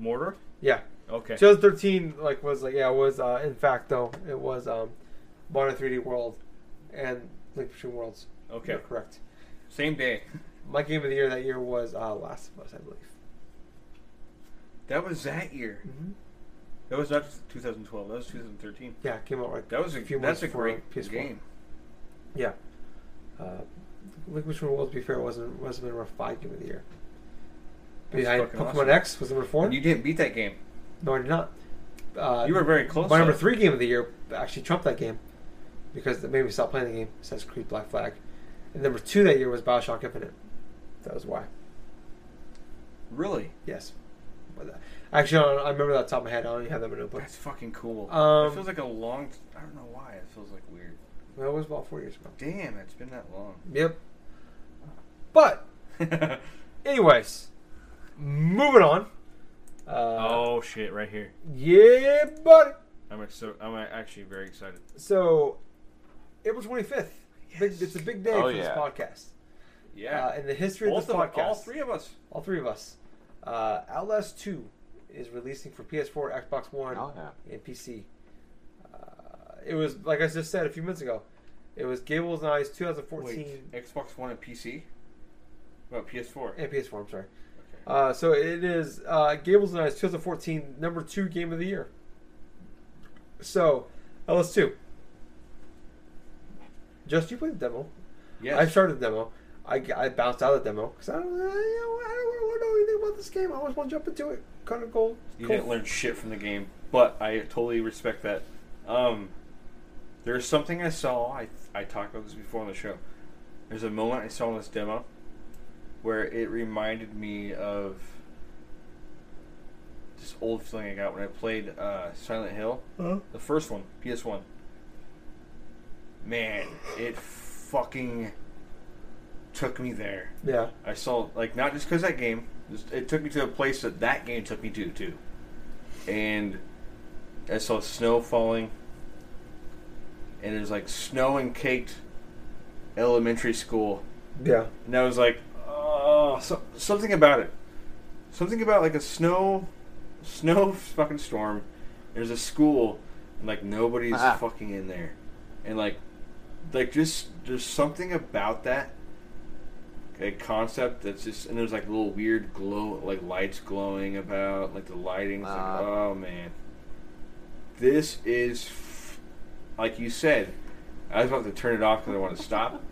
Mordor. Yeah, Okay. 2013 like was like yeah it was uh, in fact though it was um, Mario 3D World and Link Between Worlds. Okay. You're correct. Same day. My game of the year that year was uh, Last of Us, I believe. That was that year. Mm-hmm. That was not 2012. That was 2013. Yeah, it came out right. That was a few that's months a before great PS4. game. Yeah. Uh, Between Worlds, to be fair, wasn't wasn't my number five game of the year. That's Behind fucking Pokemon awesome. X was number four. And you didn't beat that game. No, I did not. Uh, You were very close. My number three game of the year actually trumped that game because it made me stop playing the game. Assassin's Creed Black Flag. And number two that year was Bioshock Infinite. That was why. Really? Yes. Actually, I, don't- I remember that the top of my head. I don't even have that in my notebook. That's fucking cool. Um, it feels like a long. I don't know why. It feels like weird. Well, it was about four years ago. Damn, it's been that long. Yep. But, anyways, moving on. Uh, oh shit! Right here. Yeah, buddy. I'm so I'm actually very excited. So, April 25th. Big, it's a big day Oh, for yeah. this podcast. Yeah. Uh, in the history Both of of this podcast. all three of us. all three of us. Uh, Outlast 2 is releasing for PS4, Xbox One, Oh yeah. and PC. Uh, it was, like I just said a few minutes ago, it was Gables and I's 2014 Wait, Xbox One and PC. What PS4? and PS4, I'm sorry. Okay. Uh, so it is uh, Gables and I's 2014 number two game of the year. So, LS2. Just you played the demo. Yes. I started the demo. I, I bounced out of the demo because I don't, I don't want to know anything about this game. I always want to jump into it. Kind of cold. You cool. didn't learn shit from the game, but I totally respect that. Um, there's something I saw. I I talked about this before on the show. There's a moment I saw in this demo where it reminded me of this old feeling I got when I played uh, Silent Hill, Huh? the first one, PS One. Man, it fucking took me there. Yeah. I saw like not just because that game. just- It took me to a place that that game took me to too, and I saw snow falling, and there's like snow and caked elementary school, Yeah. and I was like, oh, so, something about it, something about like a snow, snow fucking storm. There's a school, and like nobody's Ah. fucking in there, and like, like just there's something about that a concept that's just and there's like little weird glow like lights glowing about like the lighting's like Ah. oh man this is like you said i was about to turn it off because i want to stop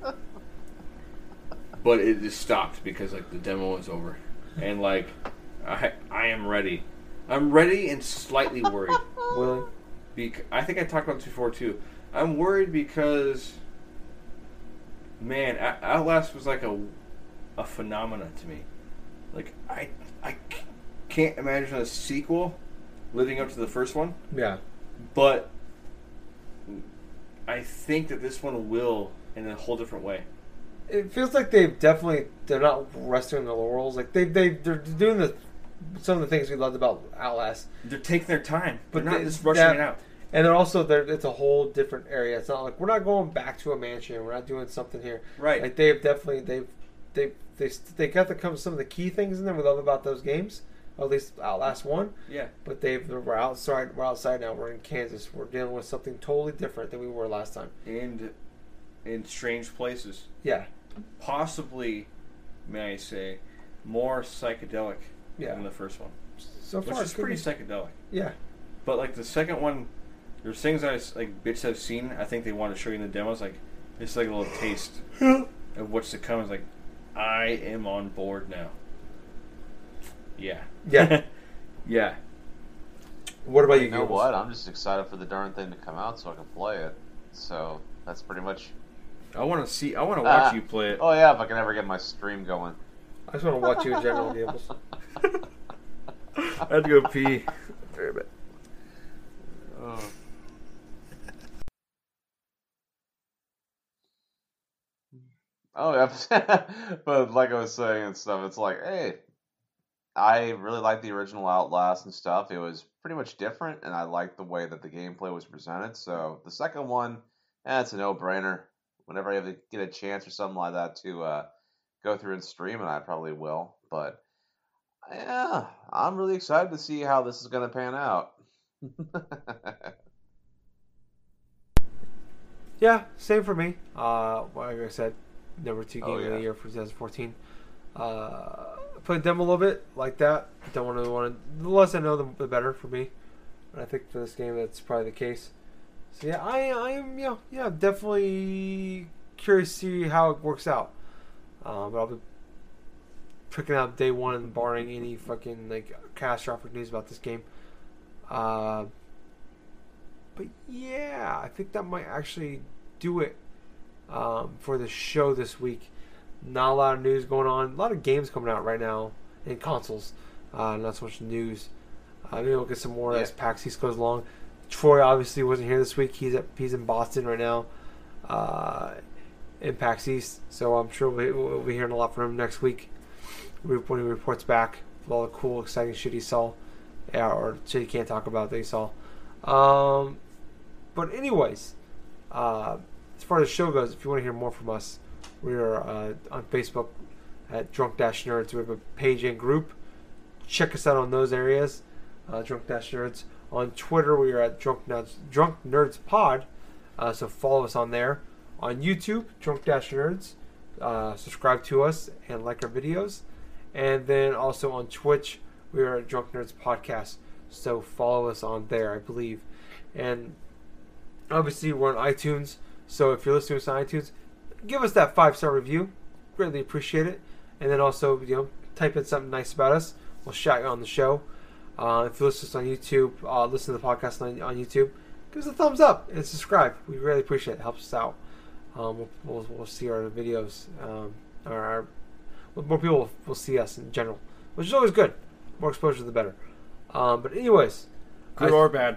but it just stopped because like the demo was over and like i i am ready i'm ready and slightly worried Willie. Bec- I think I talked about this before too. I'm worried because, man, O- Outlast was like a a phenomenon to me. Like I I can't imagine a sequel living up to the first one, Yeah. but I think that this one will in a whole different way. It feels like they've definitely they're not resting on their laurels. Like they they they're doing the some of the things we loved about Outlast, They're taking their time, but But not they- just rushing that- it out. and then also they're, it's a whole different area. It's not like we're not going back to a mansion. We're not doing something here. Right. Like they've definitely they've they they they got to come some of the key things in there we love about those games. Or at least uh, Outlast one. yeah. But they've we're outside we're outside now. We're in Kansas. We're dealing with something totally different than we were last time. And in strange places. Yeah. Possibly, may I say, more psychedelic Yeah. than the first one. So Which far, is it could pretty be- psychedelic. Yeah. But like the second one, there's things I like bits I've seen. I think they want to show you in the demos. Like it's like a little taste of what's to come. It's like I am on board now. Yeah. Yeah. yeah. What about you? You know Gables? what? I'm just excited for the darn thing to come out so I can play it. So that's pretty much. I want to see. I want to watch Ah. you play it. Oh yeah, if I can ever get my stream going. I just want to watch you in general, Gables. I have to go pee. Very Oh. Oh yeah, but like I was saying and stuff, it's like, hey, I really like the original Outlast and stuff. It was pretty much different, and I liked the way that the gameplay was presented. So the second one, eh, a no-brainer. Whenever I have to get a chance or something like that to uh, go through and stream, and I probably will. But yeah, I'm really excited to see how this is going to pan out. Yeah, same for me. Uh, like I said, number two game Oh, of the year for 2014. Uh, Played demo a little bit like that. Don't want to want. The less I know, the, better for me. And I think for this game, that's probably the case. So yeah, I I am yeah yeah definitely curious to see how it works out. Um, but I'll be picking out day one, barring any fucking like catastrophic news about this game. Uh, but yeah, I think that might actually do it um, for the show this week. Not a lot of news going on. A lot of games coming out right now in consoles. Uh, not so much news. Uh, maybe we'll get some more Yeah. as PAX East goes along. Troy obviously wasn't here this week. He's at, he's in Boston right now, uh, in PAX East. So I'm sure we, we'll be hearing a lot from him next week when he reports back with all the cool, exciting shit he saw, yeah, or shit he can't talk about that he saw. Um, but anyways, uh, as far as the show goes, if you want to hear more from us, we are uh, on Facebook at Drunk Dash Nerds. We have a page and group. Check us out on those areas, uh, Drunk Dash Nerds. On Twitter, we are at Drunk Nerds, Drunk Nerds Pod. Uh, so follow us on there. On YouTube, Drunk Dash Nerds. Uh, subscribe to us and like our videos. And then also on Twitch, we are at Drunk Nerds Podcast. So follow us on there, I believe. And obviously, we're on iTunes. So if you're listening to us on iTunes, give us that five star review. Greatly appreciate it. And then also, you know, type in something nice about us. We'll shout you on the show. Uh, if you listen to us on YouTube, uh, listen to the podcast on, on YouTube, give us a thumbs up and subscribe. We really appreciate it. it helps us out. Um, we'll, we'll, we'll see our videos. Um, or our, more people will, will see us in general, which is always good. More exposure, the better. Um, but anyways, Good I- or bad?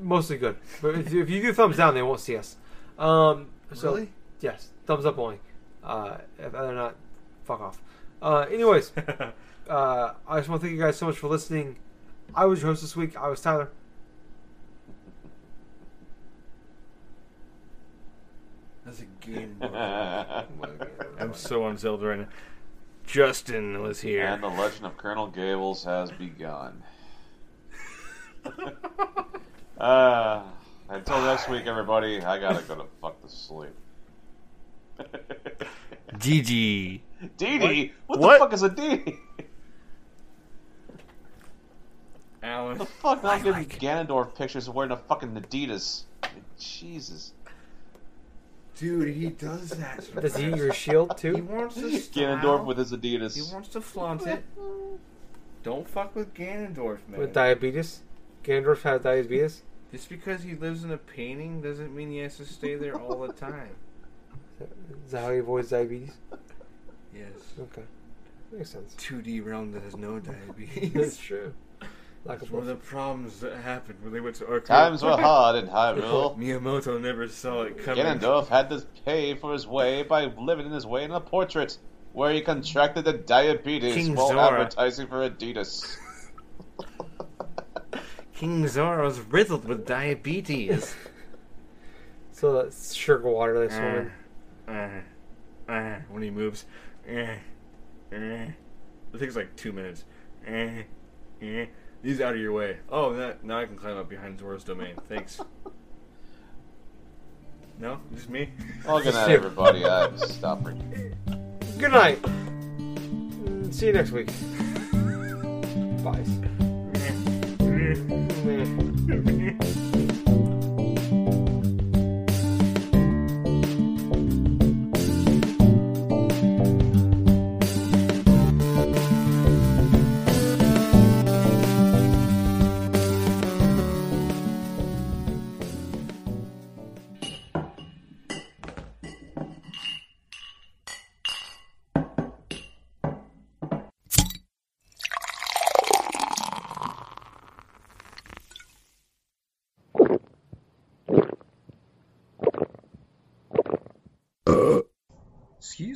mostly good. But if, you- if you do thumbs down, they won't see us. Um, so Really? Yes, thumbs up only. Uh, if they're not, fuck off. Uh, anyways, uh, I just want to thank you guys so much for listening. I was your host this week. I was Tyler. That's a game. I'm so on Zelda right now. Justin was here. And the legend of Colonel Gables has begun. uh, until next week, everybody, I gotta go to fuck to sleep. GG. Dee Dee? What, What? the fuck is a Dee Dee? Alan. the fuck? Not getting Ganondorf pictures of wearing a fucking Adidas. Jesus. Dude, he does that. Does he eat your shield too? He wants to Ganondorf with his Adidas. He wants to flaunt it. Don't fuck with Ganondorf, man. With diabetes? Ganondorf has diabetes. Just because he lives in a painting doesn't mean he has to stay there all the time. Is that how he avoids diabetes? Yes. Okay, makes sense. 2D realm that has no diabetes. That's true. Like a That's one of the problems that happened when they went to arcade. Times were hard in Hyrule. Miyamoto never saw it coming. Ganondorf had to pay for his way by living in his way in a portrait, where he contracted the diabetes King while Zora. advertising for Adidas. King Zora was riddled with diabetes. So that's sugar water they swim in. Ah. Uh, uh, when he moves. Uh, uh. It takes like two minutes. Uh, uh. He's out of your way. Oh, that, now I can climb up behind Zora's domain. Thanks. No? Just me? Oh, good night, everybody. I stop it. Good night. See you next week. Bye.